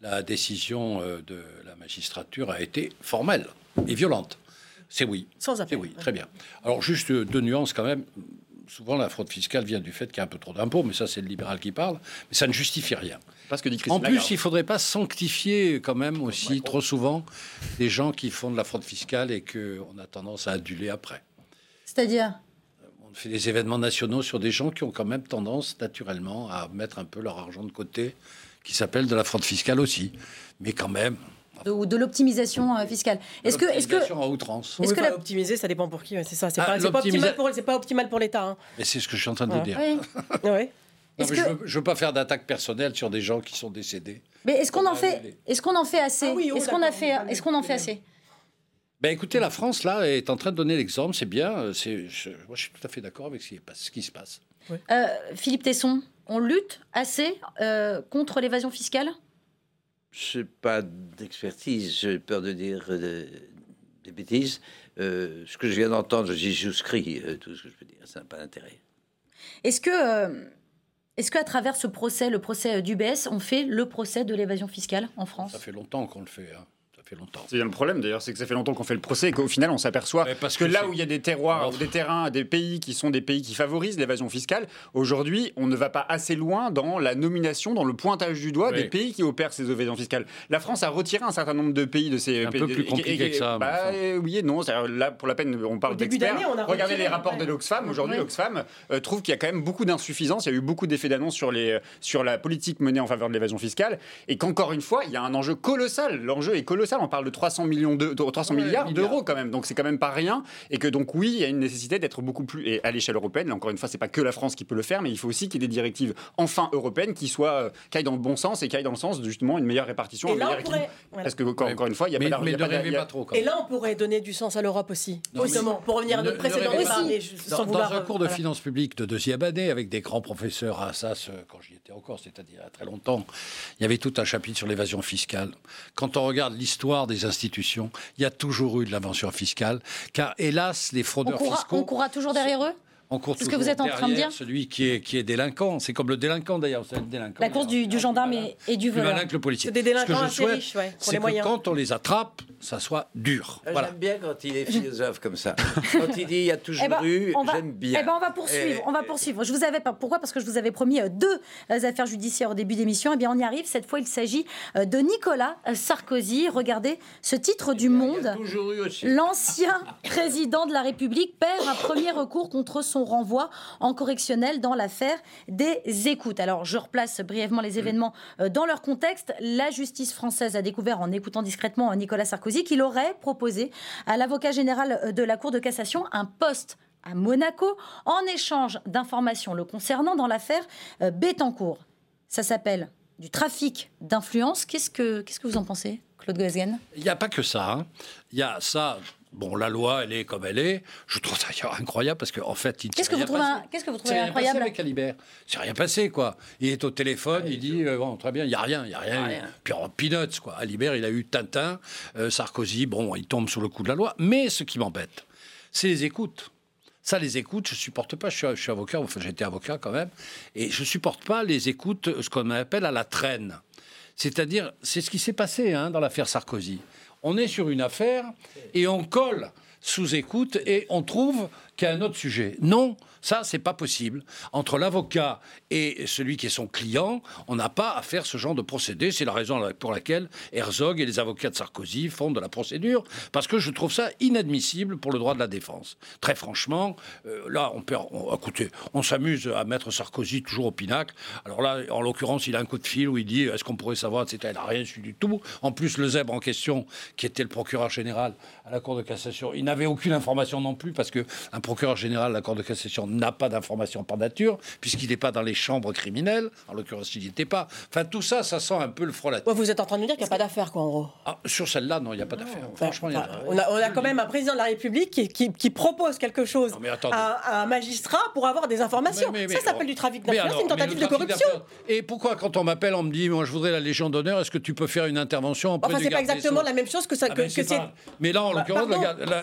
la décision de la magistrature a été formelle et violente. C'est oui. Sans appel. C'est oui, très bien. Alors juste deux nuances quand même souvent la fraude fiscale vient du fait qu'il y a un peu trop d'impôts, mais ça c'est le libéral qui parle, mais ça ne justifie rien. Parce que en plus, il ne faudrait pas sanctifier quand même aussi trop souvent des gens qui font de la fraude fiscale et qu'on a tendance à aduler après. C'est-à-dire? On fait des événements nationaux sur des gens qui ont quand même tendance naturellement à mettre un peu leur argent de côté, qui s'appelle de la fraude fiscale aussi. Mais quand même, de, de l'optimisation euh, fiscale. Est-ce que, est-ce que, en outrance. Est-ce que la... optimiser, ça dépend pour qui C'est ça. C'est ah, pas, pas, optimal pour, pas optimal pour l'État. Hein. Mais c'est ce que je suis en train de vous dire. Oui. oui. Non, que... Je ne veux, pas faire d'attaque personnelle sur des gens qui sont décédés. Mais est-ce qu'on en fait Est-ce qu'on en fait assez ah oui, oh, Est-ce qu'on a fait Est-ce qu'on en fait assez ben écoutez, la France là est en train de donner l'exemple, c'est bien. C'est, je, moi, je suis tout à fait d'accord avec ce qui, ce qui se passe. Euh, Philippe Tesson, on lutte assez euh, contre l'évasion fiscale? Je n'ai pas d'expertise, j'ai peur de dire euh, des bêtises. Euh, ce que je viens d'entendre, j'y souscris, euh, tout ce que je peux dire, ça n'a pas d'intérêt. Est-ce que, est-ce qu'à travers ce procès, le procès d'UBS, on fait le procès de l'évasion fiscale en France? Ça fait longtemps qu'on le fait. Hein fait longtemps. C'est le problème d'ailleurs, c'est que ça fait longtemps qu'on fait le procès et qu'au final on s'aperçoit parce que, là où il y a des terroirs ou des terrains, des pays qui sont des pays qui favorisent l'évasion fiscale, aujourd'hui on ne va pas assez loin dans la nomination, dans le pointage du doigt des pays qui opèrent ces évasions fiscales. La France a retiré un certain nombre de pays de ces un pays. Un peu plus compliqué que ça. Bah, Oui et non, là pour la peine on parle d'experts. Regardez les rapports de l'Oxfam. Aujourd'hui l'Oxfam euh, trouve qu'il y a quand même beaucoup d'insuffisance, il y a eu beaucoup d'effets d'annonce sur, les, sur la politique menée en faveur de l'évasion fiscale et qu'encore une fois il y a un enjeu colossal. L'enjeu est colossal, on parle de 300 millions de, 300 milliards d'euros quand même. Donc c'est quand même pas rien. Et que donc oui, il y a une nécessité d'être beaucoup plus et à l'échelle européenne. Là, encore une fois, c'est pas que la France qui peut le faire, mais il faut aussi qu'il y ait des directives enfin européennes qui soient euh, qui aillent dans le bon sens et qui aillent dans le sens de justement une meilleure répartition, et là, Parce que encore, une fois, il y a pas mais, pas, trop. Et là, on pourrait donner du sens à l'Europe aussi. Justement, pour revenir à notre précédent Dans, dans un cours de finances publiques de deuxième année avec des grands professeurs à Assas, euh, quand j'y étais encore, c'est-à-dire il y a très longtemps, il y avait tout un chapitre sur l'évasion fiscale. Quand on regarde l'histoire des institutions, il y a toujours eu de l'invention fiscale, car hélas, les fraudeurs fiscaux... On courra toujours derrière eux c'est ce que vous êtes en train de dire Celui qui est, qui est délinquant. C'est comme le délinquant d'ailleurs. La course du, gendarme et, du voleur. Plus malin que le policier. C'est des délinquants assez riches, ouais, c'est que quand on les attrape, ça soit dur. Ah, j'aime bien quand il est philosophe comme ça. Quand il dit il y a toujours eh ben, eu, j'aime bien. Eh ben, on va poursuivre. on va poursuivre. Je vous avais pas. Pourquoi? Parce que je vous avais promis euh, deux euh, affaires judiciaires au début d'émission. Eh bien, on y arrive. Cette fois, il s'agit euh, de Nicolas Sarkozy. Regardez ce titre du Monde. L'ancien président de la République perd un premier recours contre son renvoi en correctionnel dans l'affaire des écoutes. Alors, je replace brièvement les événements euh, dans leur contexte. La justice française a découvert, en écoutant discrètement Nicolas Sarkozy, qu'il aurait proposé à l'avocat général euh, de la Cour de cassation un poste à Monaco en échange d'informations le concernant dans l'affaire euh, Bettencourt. Ça s'appelle du trafic d'influence. Qu'est-ce que, qu'est-ce que vous en pensez, Claude Goesgen? Il n'y a pas que ça. Hein. Il y a ça Bon, la loi, elle est comme elle est. Je trouve ça incroyable parce qu'en en fait, il Qu'est-ce que, vous trouvez Qu'est-ce que vous trouvez incroyable avec Alibert C'est rien passé, quoi. Il est au téléphone, il dit euh, bon, très bien, il y a rien, il y a rien. Puis en peanuts, quoi. Alibert, il a eu Tintin, euh, Sarkozy, bon, il tombe sous le coup de la loi. Mais ce qui m'embête, c'est les écoutes. Ça, les écoutes, je supporte pas. Je suis, je suis avocat, enfin, j'étais avocat quand même, et je supporte pas les écoutes, ce qu'on appelle à la traîne. C'est-à-dire, c'est ce qui s'est passé hein, dans l'affaire Sarkozy. On est sur une affaire et on colle sous écoute et on trouve qu'il y a un autre sujet. Non, ça, c'est pas possible. Entre l'avocat et celui qui est son client, on n'a pas à faire ce genre de procédé. C'est la raison pour laquelle Herzog et les avocats de Sarkozy font de la procédure, parce que je trouve ça inadmissible pour le droit de la défense. Très franchement, euh, là, on perd. On, écoutez, on s'amuse à mettre Sarkozy toujours au pinacle. Alors là, en l'occurrence, il a un coup de fil où il dit est-ce qu'on pourrait savoir, etc. Il n'a rien su du tout. En plus, le zèbre en question, qui était le procureur général à la Cour de cassation, il n'avait aucune information non plus, parce que un procureur général à la Cour de cassation n'a pas d'informations par nature, puisqu'il n'est pas dans les chambres criminelles. En l'occurrence, il n'y était pas. Enfin, tout ça, ça sent un peu le frelaté. Ouais, vous êtes en train de nous dire qu'il n'y a pas d'affaire, quoi, en gros. Ah, sur celle-là, non, il n'y a pas d'affaire. Franchement, il y a... on, a, on a quand même un président de la République qui, qui, qui propose quelque chose à, un magistrat pour avoir des informations. ça s'appelle du trafic d'influence, c'est une tentative de corruption. Et pourquoi, quand on m'appelle, on me dit, moi, je voudrais la Légion d'honneur, est-ce que tu peux faire une intervention Enfin, c'est pas exactement la même chose que ça. Ah que, ben. Mais là, en bah, l'occurrence,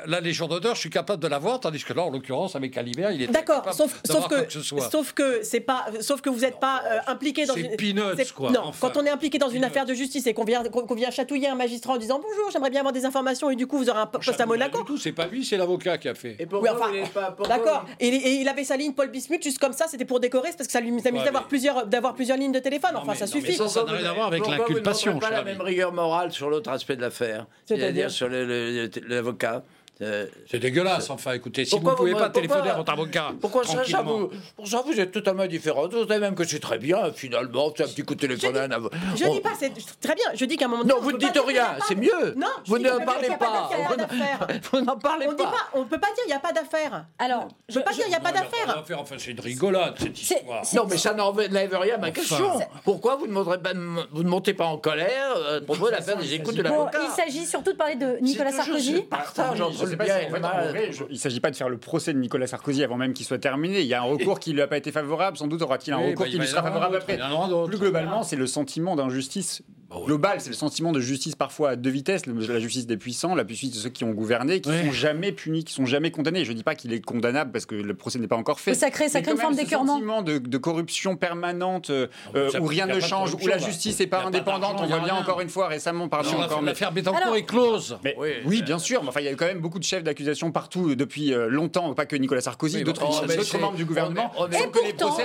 la, Légion d'honneur, je suis capable de l'avoir, tandis que là, en l'occurrence, avec Calibert, il est. D'accord, sauf, sauf que, sauf que c'est pas, sauf que vous n'êtes pas euh, impliqué dans une. Peanuts, quoi. Non, quand on est impliqué dans une affaire de justice et qu'on vient, qu'on vient chatouiller un magistrat en disant bonjour, j'aimerais bien avoir des informations et du coup vous aurez un poste à Monaco. tout, c'est pas lui, c'est l'avocat qui a fait. Et D'accord. Et, il avait sa ligne Paul Bismuth juste comme ça, c'était pour décorer, parce que ça lui amusait d'avoir plusieurs, d'avoir plusieurs lignes de téléphone. Enfin, ça suffit. ça n'a rien à voir avec l'inculpation. Pas la même rigueur morale sur l'autre aspect de l'affaire, c'est-à-dire sur l'avocat. Euh, c'est dégueulasse, enfin, écoutez, si vous ne pouvez pas téléphoner à votre avocat. Pourquoi ça, ça vous, Pour ça, vous êtes totalement différent. Vous savez même que c'est très bien, finalement, c'est un petit coup de téléphone à un avocat. Je ne dis pas, c'est très bien, je dis qu'à un moment donné. Non, vous ne dites rien, c'est mieux. Non, vous ne parlez pas. Vous n'en parlez pas. On ne peut pas dire il n'y a pas d'affaire. Alors, je ne peux pas dire il n'y a pas d'affaire. Enfin, c'est une rigolade, cette histoire. Non, mais ça n'enlève rien à ma question. Pourquoi vous ne montez pas en colère pour vous l'affaire des écoutes de l'avocat Il s'agit surtout de parler de Nicolas Sarkozy. Partage entre le bien et le mal il ne s'agit pas de faire le procès de Nicolas Sarkozy avant même qu'il soit terminé. Il y a un recours qui ne lui a pas été favorable. Sans doute aura-t-il un recours bah, qui lui sera favorable après. Plus globalement, c'est le sentiment d'injustice global. C'est le sentiment de justice parfois à deux vitesses. La justice des puissants, la justice de ceux qui ont gouverné, qui ne sont jamais punis, qui sont jamais condamnés. Je ne dis pas qu'il est condamnable parce que le procès n'est pas encore fait. ça crée, ça crée une forme d'écœurement. sentiment de, de, corruption permanente euh, euh, où rien ne change, où la justice n'est pas indépendante. On voit bien encore une fois récemment, pardon, encore. L'affaire Bettencourt est close. Oui, bien sûr. Mais enfin, il y a quand même beaucoup de chefs d'accusation partout depuis euh, longtemps, pas que Nicolas Sarkozy, d'autres membres du gouvernement. Et pourtant,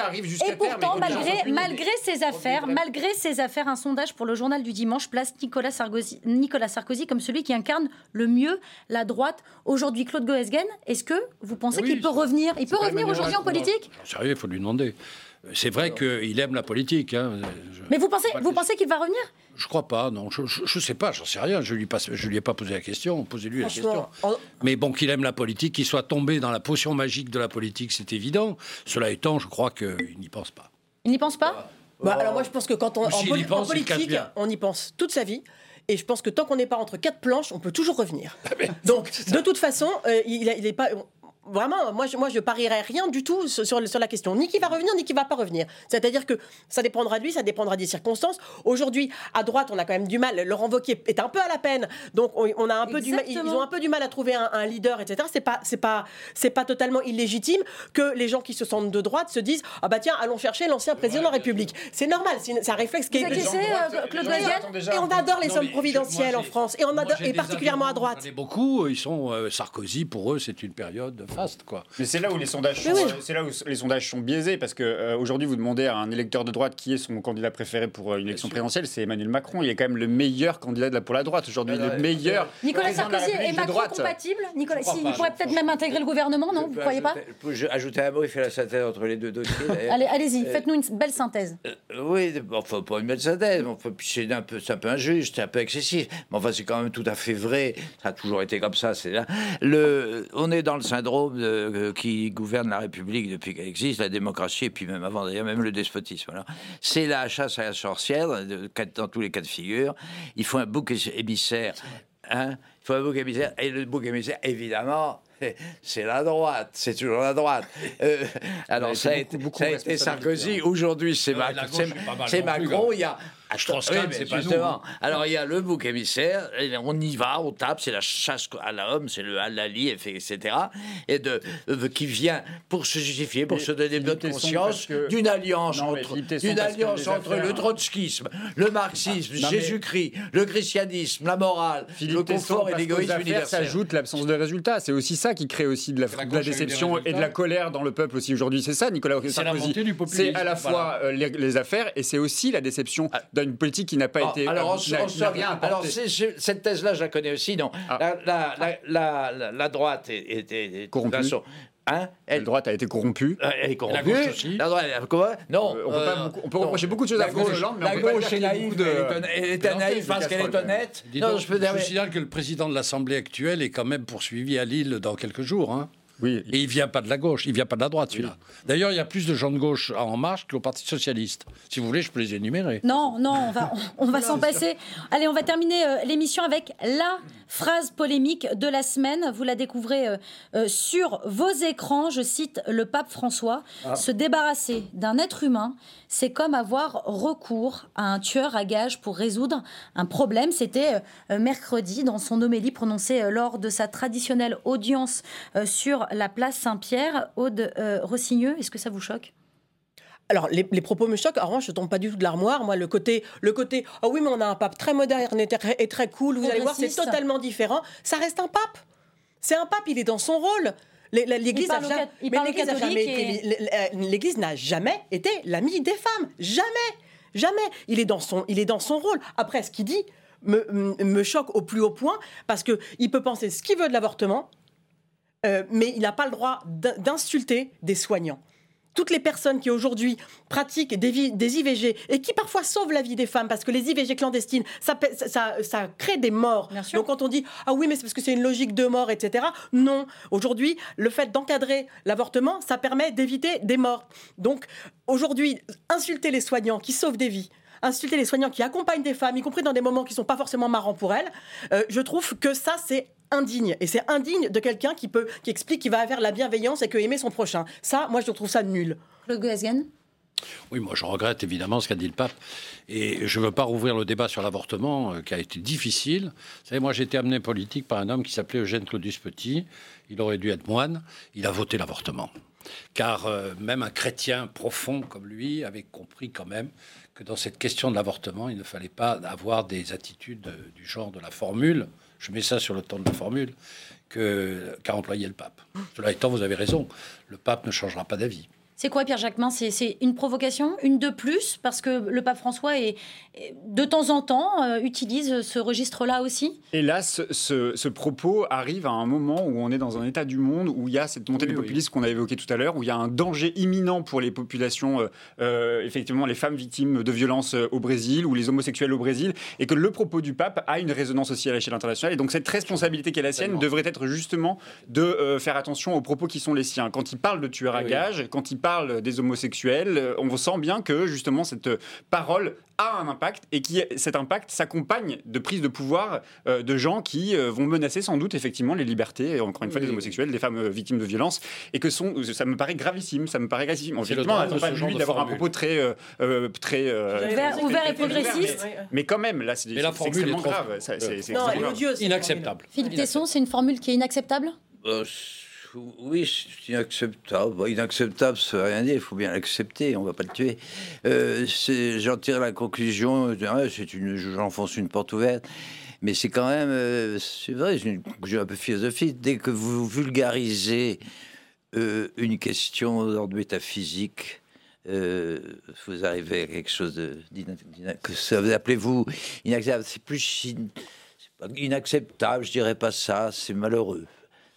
et pourtant malgré, malgré ces affaires, malgré ces affaires, un sondage pour le journal du dimanche place Nicolas Sarkozy, Nicolas Sarkozy comme celui qui incarne le mieux la droite aujourd'hui. Claude Goesgen, est-ce que vous pensez qu'il peut revenir Il peut revenir aujourd'hui en politique? Sérieux, il faut lui demander. C'est vrai qu'il aime la politique. Hein. Mais vous pensez, vous pensez qu'il va revenir? Je crois pas, non. Je ne sais pas, j'en sais rien. Je lui je lui ai pas posé la question. Posez-lui la question. Mais bon, qu'il aime la politique, qu'il soit tombé dans la potion magique de la politique, c'est évident. Cela étant, je crois qu'il n'y pense pas. Il n'y pense pas? Bah, Alors moi, je pense que quand on en, politique, on y pense toute sa vie. Et je pense que tant qu'on n'est pas entre quatre planches, on peut toujours revenir. Ah, Donc, de toute façon, euh, il n'est pas vraiment, moi je, moi, je parierais rien du tout sur, sur, la question, ni qui va revenir, ni qui va pas revenir. C'est-à-dire que ça dépendra de lui, ça dépendra des circonstances. Aujourd'hui, à droite, on a quand même du mal. Laurent Wauquiez est un peu à la peine, donc on, a un peu du mal, ils ont un peu du mal à trouver un, leader, etc. C'est pas, c'est pas, c'est pas totalement illégitime que les gens qui se sentent de droite se disent ah bah tiens, allons chercher l'ancien président de la République. C'est normal, c'est un réflexe qui est. Euh, Claude Et on adore les hommes providentiels en France, et on adore, et particulièrement à droite. beaucoup, ils sont euh, Sarkozy pour eux, c'est une période quoi. Mais c'est là où les sondages, sont, c'est là où les sondages sont biaisés parce que euh, aujourd'hui vous demandez à un électeur de droite qui est son candidat préféré pour euh, une élection présidentielle, c'est Emmanuel Macron. Il est quand même le meilleur candidat de la, pour la droite aujourd'hui, le meilleur. Nicolas Sarkozy est Macron compatible. Nicolas, il pourrait peut-être même intégrer le gouvernement, non Vous ne croyez pas Je ajouter un mot, il fait la synthèse entre les deux dossiers. Allez, allez-y, euh, faites-nous une belle synthèse. oui, enfin pas une belle synthèse, c'est un peu, c'est un peu injuste, c'est un peu excessif, mais enfin c'est quand même tout à fait vrai. Ça a toujours été comme ça. C'est là. Le, on est dans le syndrome de, qui gouverne la République depuis qu'elle existe, la démocratie, et puis même avant d'ailleurs, même le despotisme. Voilà. C'est la chasse à la sorcière, dans tous les cas de figure. Il faut un bouc émissaire. Hein il faut un bouc émissaire. Et le bouc émissaire, évidemment, c'est la droite, c'est toujours la droite. Euh, alors ça a, été, ça a été, Sarkozy, aujourd'hui c'est Macron. Il y a Strauss-Kahn, Oui, mais c'est pas justement. hein. Alors il y a le bouc émissaire, et on y va, on tape, c'est la chasse à l'homme, c'est le halali, etc. Et de, de- qui vient pour se justifier, pour Mais se donner bonne conscience que- d'une alliance Non, entre, d'une alliance entre affaires- le trotskisme, le marxisme, mais- Jésus-Christ, le christianisme, la morale, Philippe le confort et l'égoïsme affaires universel. s'ajoute l'absence de résultats. C'est aussi ça qui crée aussi de la, La de déception et de la colère dans le peuple aussi aujourd'hui. C'est ça, Nicolas C'est la Sarkozy. C'est à la fois voilà. euh, les, les affaires et c'est aussi la déception d'une politique qui n'a pas été. alors, en, euh, rien alors cette thèse-là, je la connais aussi. Non, Ah. la, la, la, la- droite est, est- est- est- Corrompue. Hein La droite a été corrompue. Euh, Elle est corrompue. La gauche aussi. La droite, elle- comment Non. Euh, on peut pas beaucoup- on peut reprocher beaucoup de choses la à gauche, Hollande, mais on la peut pas gauche est naïve, de- elle est elle naïve parce qu'elle est honnête. Non, donc, je peux je dire. vous signale que le président de l'Assemblée actuelle est quand même poursuivi à Lille dans quelques jours. hein. Oui. Et il vient pas de la gauche, il vient pas de la droite, celui-là. D'ailleurs, il y a plus de gens de gauche à En Marche qu'au Parti Socialiste. Si vous voulez, je peux les énumérer. Non, non, on va, on, on va s'en passer. Allez, on va terminer euh, l'émission avec la phrase polémique de la semaine. Vous la découvrez euh, euh, sur vos écrans. Je cite le pape François. Se débarrasser d'un être humain, c'est comme avoir recours à un tueur à gages pour résoudre un problème. C'était euh, mercredi dans son homélie prononcée euh, lors de sa traditionnelle audience euh, sur la place Saint-Pierre. Aude euh, Rossigneux, est-ce que ça vous choque? Alors, les, les propos me choquent. En revanche, je tombe pas du tout de l'armoire. Moi, le côté, le côté, oh oui, mais on a un pape très moderne et très, et très cool. Vous allez voir, c'est totalement différent. Ça reste un pape. C'est un pape. Il est dans son rôle. L'Église parle a au jamais- jamais et- été- n'a jamais l'ami des femmes. Jamais. Jamais. Il est dans son, il est dans son rôle. Après, ce qu'il dit me, me- me choque au plus haut point parce que il peut penser ce qu'il veut de l'avortement, euh, mais il n'a pas le droit d'in- d'insulter des soignants. Toutes les personnes qui aujourd'hui pratiquent des, IVG et qui parfois sauvent la vie des femmes parce que les IVG clandestines, ça- ça crée des morts. Donc quand on dit ah oui mais c'est parce que c'est une logique de mort etc. Non, aujourd'hui le fait d'encadrer l'avortement, ça permet d'éviter des morts. Donc aujourd'hui insulter les soignants qui sauvent des vies, insulter les soignants qui accompagnent des femmes, y compris dans des moments qui sont pas forcément marrants pour elles, euh, je trouve que ça c'est indigne et c'est indigne de quelqu'un qui peut qui explique qu'il va vers la bienveillance et que aimer son prochain. Ça, moi je trouve ça nul. Le Goesgen Oui, moi je regrette évidemment ce qu'a dit le pape. Et je ne veux pas rouvrir le débat sur l'avortement, euh, qui a été difficile. Vous savez, moi j'ai été amené politique par un homme qui s'appelait Eugène Claudius Petit. Il aurait dû être moine. Il a voté l'avortement. Car euh, même un chrétien profond comme lui avait compris quand même que dans cette question de l'avortement, il ne fallait pas avoir des attitudes euh, du genre de la formule. Je mets ça sur le temps de la formule qu'a employé le pape. Cela étant, vous avez raison, le pape ne changera pas d'avis. C'est quoi, Pierre Jacquemin? C'est une provocation, une de plus, parce que le pape François, est, de temps en temps, euh, utilise ce registre-là aussi? Hélas, ce, ce propos arrive à un moment où on est dans un état du monde où il y a cette montée Oui, du oui. populisme qu'on a évoqué tout à l'heure, où il y a un danger imminent pour les populations, euh, euh, effectivement les femmes victimes de violences au Brésil ou les homosexuels au Brésil, et que le propos du pape a une résonance aussi à l'échelle internationale. Et donc cette responsabilité qui est la sienne devrait être justement de euh, faire attention aux propos qui sont les siens. Quand il parle de tueurs à Oui, gages, quand il parle des homosexuels, euh, on sent bien que justement cette parole a un impact et qui cet impact s'accompagne de prises de pouvoir euh, de gens qui euh, vont menacer sans doute effectivement les libertés, encore une fois, Oui, des homosexuels, des femmes euh, victimes de violences, et que sont, ça me paraît gravissime, ça me paraît gravissime. Effectivement, attend pas lui d'avoir un propos très, très Ouvert, ouvert et progressiste mais, mais quand même, là, c'est extrêmement grave. C'est- Inacceptable. Philippe Tesson, c'est une formule qui est inacceptable? Euh, oui, c'est inacceptable. Inacceptable, ça veut rien dire. Il faut bien l'accepter. On va pas le tuer. Euh, J'en tire la conclusion. une, j'enfonce une porte ouverte. Mais c'est quand même, euh, c'est vrai, c'est une conclusion un peu philosophique. Dès que vous vulgarisez euh, une question d'ordre métaphysique, vous arrivez à quelque chose de, que ça vous appelez-vous inacceptable. C'est plus inacceptable, je dirais pas ça. C'est malheureux.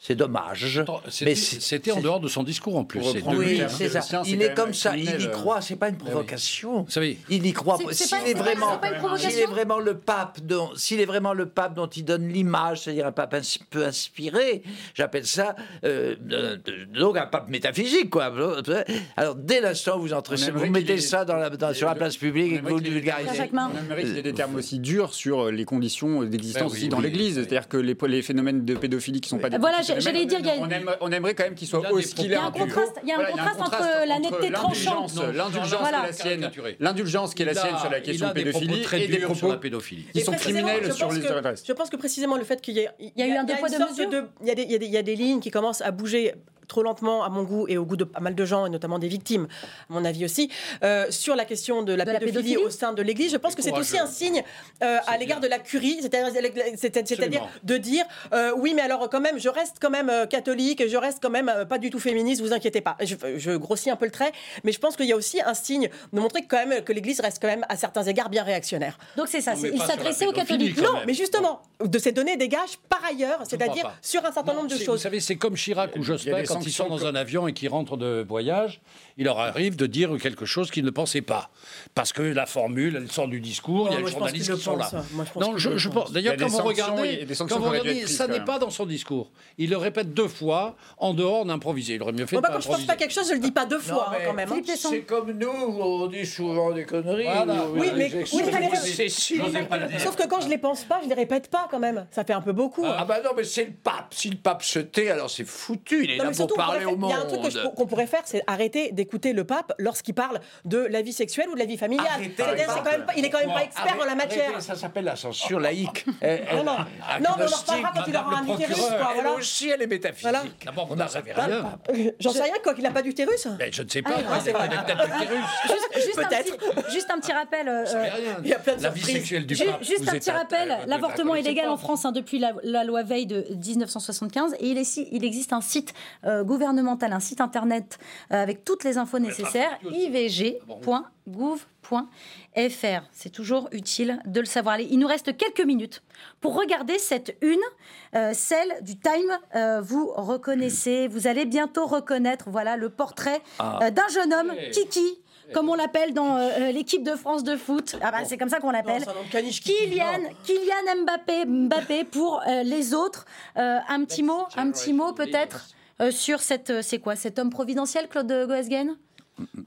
C'est dommage. C'était Mais c'est- c'était en dehors de son discours en plus. Oui, c'est ça. Il est comme ça. Il y croit. C'est pas une provocation. Vous savez, Il y croit. S'il est vraiment, est vraiment le pape, dont, s'il est vraiment le pape dont il donne l'image, c'est-à-dire un pape un peu inspiré, j'appelle ça euh, euh, donc un pape métaphysique, quoi. Alors dès l'instant où vous entrez, vous mettez ça dans la, dans- sur la place publique et que vous vulgarisez. Jacquemin On aimerait qu'il y ait des termes aussi durs sur les conditions d'existence Ben aussi dans l'Église. C'est-à-dire que les, phénomènes de pédophilie qui ne sont pas des Voilà, j'allais dire, il y a- on, aime- on aimerait quand même qu'il soit aussi qu'il Il y a un contraste, il y a un contraste entre la netteté tranchante. l'indulgence, qui est la sienne, l'indulgence qui est la sienne sur la question pédophilie et des sur propos la pédophilie. qui Et sont criminels je sur pense les. Je pense que précisément le fait qu'il y ait. Il y a eu un deux poids, deux mesures il y a des lignes qui commencent à bouger trop lentement à mon goût et au goût de pas mal de gens et notamment des victimes, à mon avis aussi, euh, sur la question de la, De la pédophilie, au sein de l'Église. Je pense que c'est aussi un signe euh, à l'égard de la curie, c'est-à-dire de dire euh, oui, mais alors quand même, je reste quand même euh, catholique, je reste quand même euh, pas du tout féministe, vous inquiétez pas. Je, je grossis un peu le trait, mais je pense qu'il y a aussi un signe de montrer que quand même que l'Église reste quand même à certains égards bien réactionnaire. Donc c'est ça, Non, il s'adressait aux catholiques. quand Non, mais justement, de ces données des gages par ailleurs, c'est-à-dire sur un certain Non, nombre de choses. Vous savez, c'est comme Chirac ou Jospin, des quand ils sont dans un avion et qu'ils rentrent de voyage, il leur arrive de dire quelque chose qu'ils ne pensaient pas. Parce que la formule, elle sort du discours, il y a les moi, je pense journalistes qui sont là. moi, je pense non, je, pense. D'ailleurs, quand vous regardez, quand vous regardez ça n'est pas dans son discours. Il le répète deux fois, en dehors d'improviser. Il aurait mieux fait Bon, de bah, pas quand je pense improviser. pas quelque chose, je le dis pas deux fois hein, quand même. hein. C'est comme nous, on dit souvent des conneries. Voilà. ou- Oui, ou mais- oui, c'est. Sauf que quand je les pense pas, je les répète pas quand même. Ça fait un peu beaucoup. Ah bah non, mais c'est le pape. Si le pape se tait, alors c'est foutu. Il est là pour parler au faire- il y monde. a un truc qu'on pourrait faire, c'est arrêter d'écouter le pape lorsqu'il parle de la vie sexuelle ou de la vie familiale. Arrêtez pape. quand même pas- il est quand même pas expert en la Arrêtez, matière. Ça s'appelle la censure laïque. Elle- elle- Non, non. Non, mais on en reparlera quand il aura un utérus, quoi, Elle voilà. aussi, elle est métaphysique. Voilà. D'abord, On savez rien. Euh, J'en sais rien, quoi, qu'il n'a pas d'utérus. Mais je ne sais Ah, pas. ouais, il a peut-être l'utérus. Juste, juste un Peut-être. petit, juste un petit rappel. euh, rien. Il y a plein de La vie sexuelle du pape. Juste vous un petit rappel, euh, l'avortement est légal en France hein, depuis la, loi Veil de 1975 et il, est existe un site euh, gouvernemental, un site internet euh, avec toutes les infos nécessaires, ivg.gouv.fr. C'est toujours utile de le savoir. Allez, il nous reste quelques minutes pour regarder cette une, euh, celle du Time. Euh, vous reconnaissez, vous allez bientôt reconnaître, voilà, le portrait euh, d'un jeune homme, Kiki. Comme on l'appelle dans euh, l'équipe de France de foot, ah bah, c'est comme ça qu'on l'appelle. Kylian, Kylian Mbappé, Mbappé pour euh, les autres. Euh, un petit mot, un petit mot peut-être? Sur cette, euh, c'est quoi, cet homme providentiel, Claude Goesgen?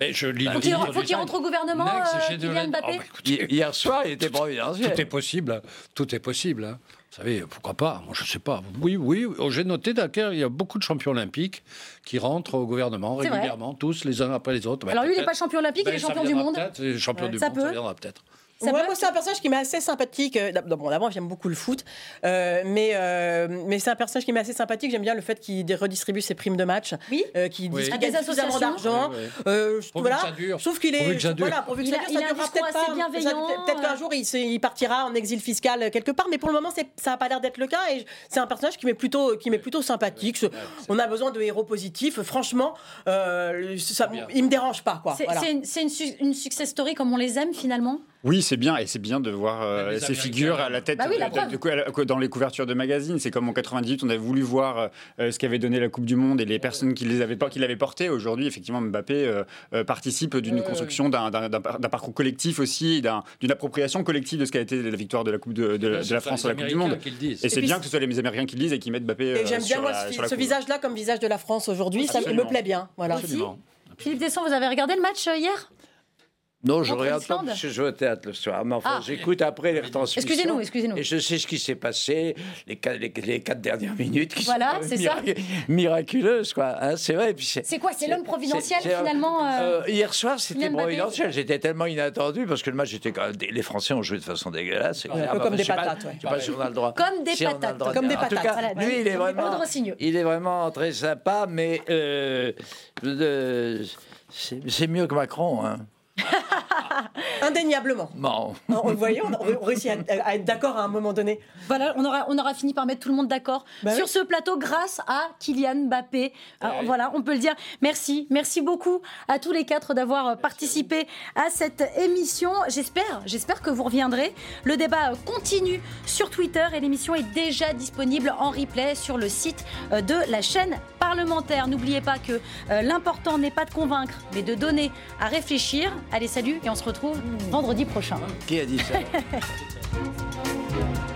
Mais je lis Faut le qu'il rentre au gouvernement, Next, euh, Kylian Mbappé Oh, bah, écoutez, Hier soir, il était providentiel. Tout est possible. Tout est possible. hein. Vous savez, pourquoi pas Moi, je ne sais pas. Oui, oui. oh, J'ai noté d'accord, il y a beaucoup de champions olympiques qui rentrent au gouvernement régulièrement, tous les uns après les autres. Ben, Alors lui, il n'est pas champion olympique, il ben, est ça champion du monde. Champion du Ça monde, ça peut. viendra peut-être. Ça Ouais, moi, c'est un personnage qui m'est assez sympathique. Euh, Bon, d'abord, j'aime beaucoup le foot, euh, mais, euh, mais c'est un personnage qui m'est assez sympathique. J'aime bien le fait qu'il redistribue ses primes de match, Oui. euh, qu'il Oui. distribue À des suffisamment associations. d'argent. Oui. Euh, voilà. Je trouve qu'il est. Que. Voilà, pourvu que Il ça a- dure, il a ça un durera peut-être assez pas. bienveillant, Ça- Peut-être qu'un jour, il, partira en exil fiscal quelque part, mais pour le moment, c'est- ça n'a pas l'air d'être le cas. Et c'est un personnage qui m'est plutôt, qui m'est plutôt sympathique. On a besoin de héros positifs. Franchement, euh, ça, il me dérange pas. Quoi. C'est Voilà. c'est une, c'est une su- une success story comme on les aime finalement? Oui, c'est bien, et c'est bien de voir euh, ces figures à la tête Bah oui, la dans les couvertures de magazines. C'est comme en 98, on avait voulu voir euh, ce qu'avait donné la Coupe du Monde et les personnes qui les avaient pas, qui l'avaient porté. Aujourd'hui, effectivement, Mbappé euh, euh, participe d'une construction d'un d'un- d'un par- d'un parcours collectif aussi, d'une appropriation collective de ce qu'a été la victoire de la Coupe de, de- de C'est la France à la Coupe du Monde. Et c'est bien que ce soit les Américains qui le disent et qui mettent Mbappé euh, j'aime bien sur moi la- ce, sur la ce visage-là comme visage de la France aujourd'hui. Ça me plaît bien. Voilà. Absolument. Philippe Desson, vous avez regardé le match euh, hier? Non, je regarde pas parce que je vais au théâtre le soir. Mais enfin, Ah. j'écoute après les retransmissions. Excusez-nous, excusez-nous. Et je sais ce qui s'est passé les, quatre- les, les quatre dernières minutes qui Voilà, sont ça. mirac- miraculeuses, quoi. hein, c'est vrai. et puis C'est quoi C'est l'homme providentiel c'est- c'est- finalement euh, Euh, hier soir, c'était providentiel. J'étais tellement inattendu parce que le match était quand même. Les Français ont joué de façon dégueulasse. un peu comme je des patates, ouais. Je sais pas si on a le droit. Comme des Si patates, droit comme des En tout patates. cas, Voilà, lui, il est vraiment. Il est vraiment très sympa, mais euh, c'est c'est mieux que Macron. Hein. Indéniablement. Bon. On le voyait, on, on réussit à, à être d'accord à un moment donné. Voilà, on aura, on aura fini par mettre tout le monde d'accord Bah sur oui. ce plateau grâce à Kylian Mbappé. Alors, Voilà, on peut le dire. Merci, merci beaucoup à tous les quatre d'avoir participé à cette émission. J'espère, j'espère que vous reviendrez. Le débat continue sur Twitter et l'émission est déjà disponible en replay sur le site euh, de la chaîne parlementaire. N'oubliez pas que euh, l'important n'est pas de convaincre, mais de donner à réfléchir. Allez, salut et on se retrouve vendredi prochain. Qui a dit ça?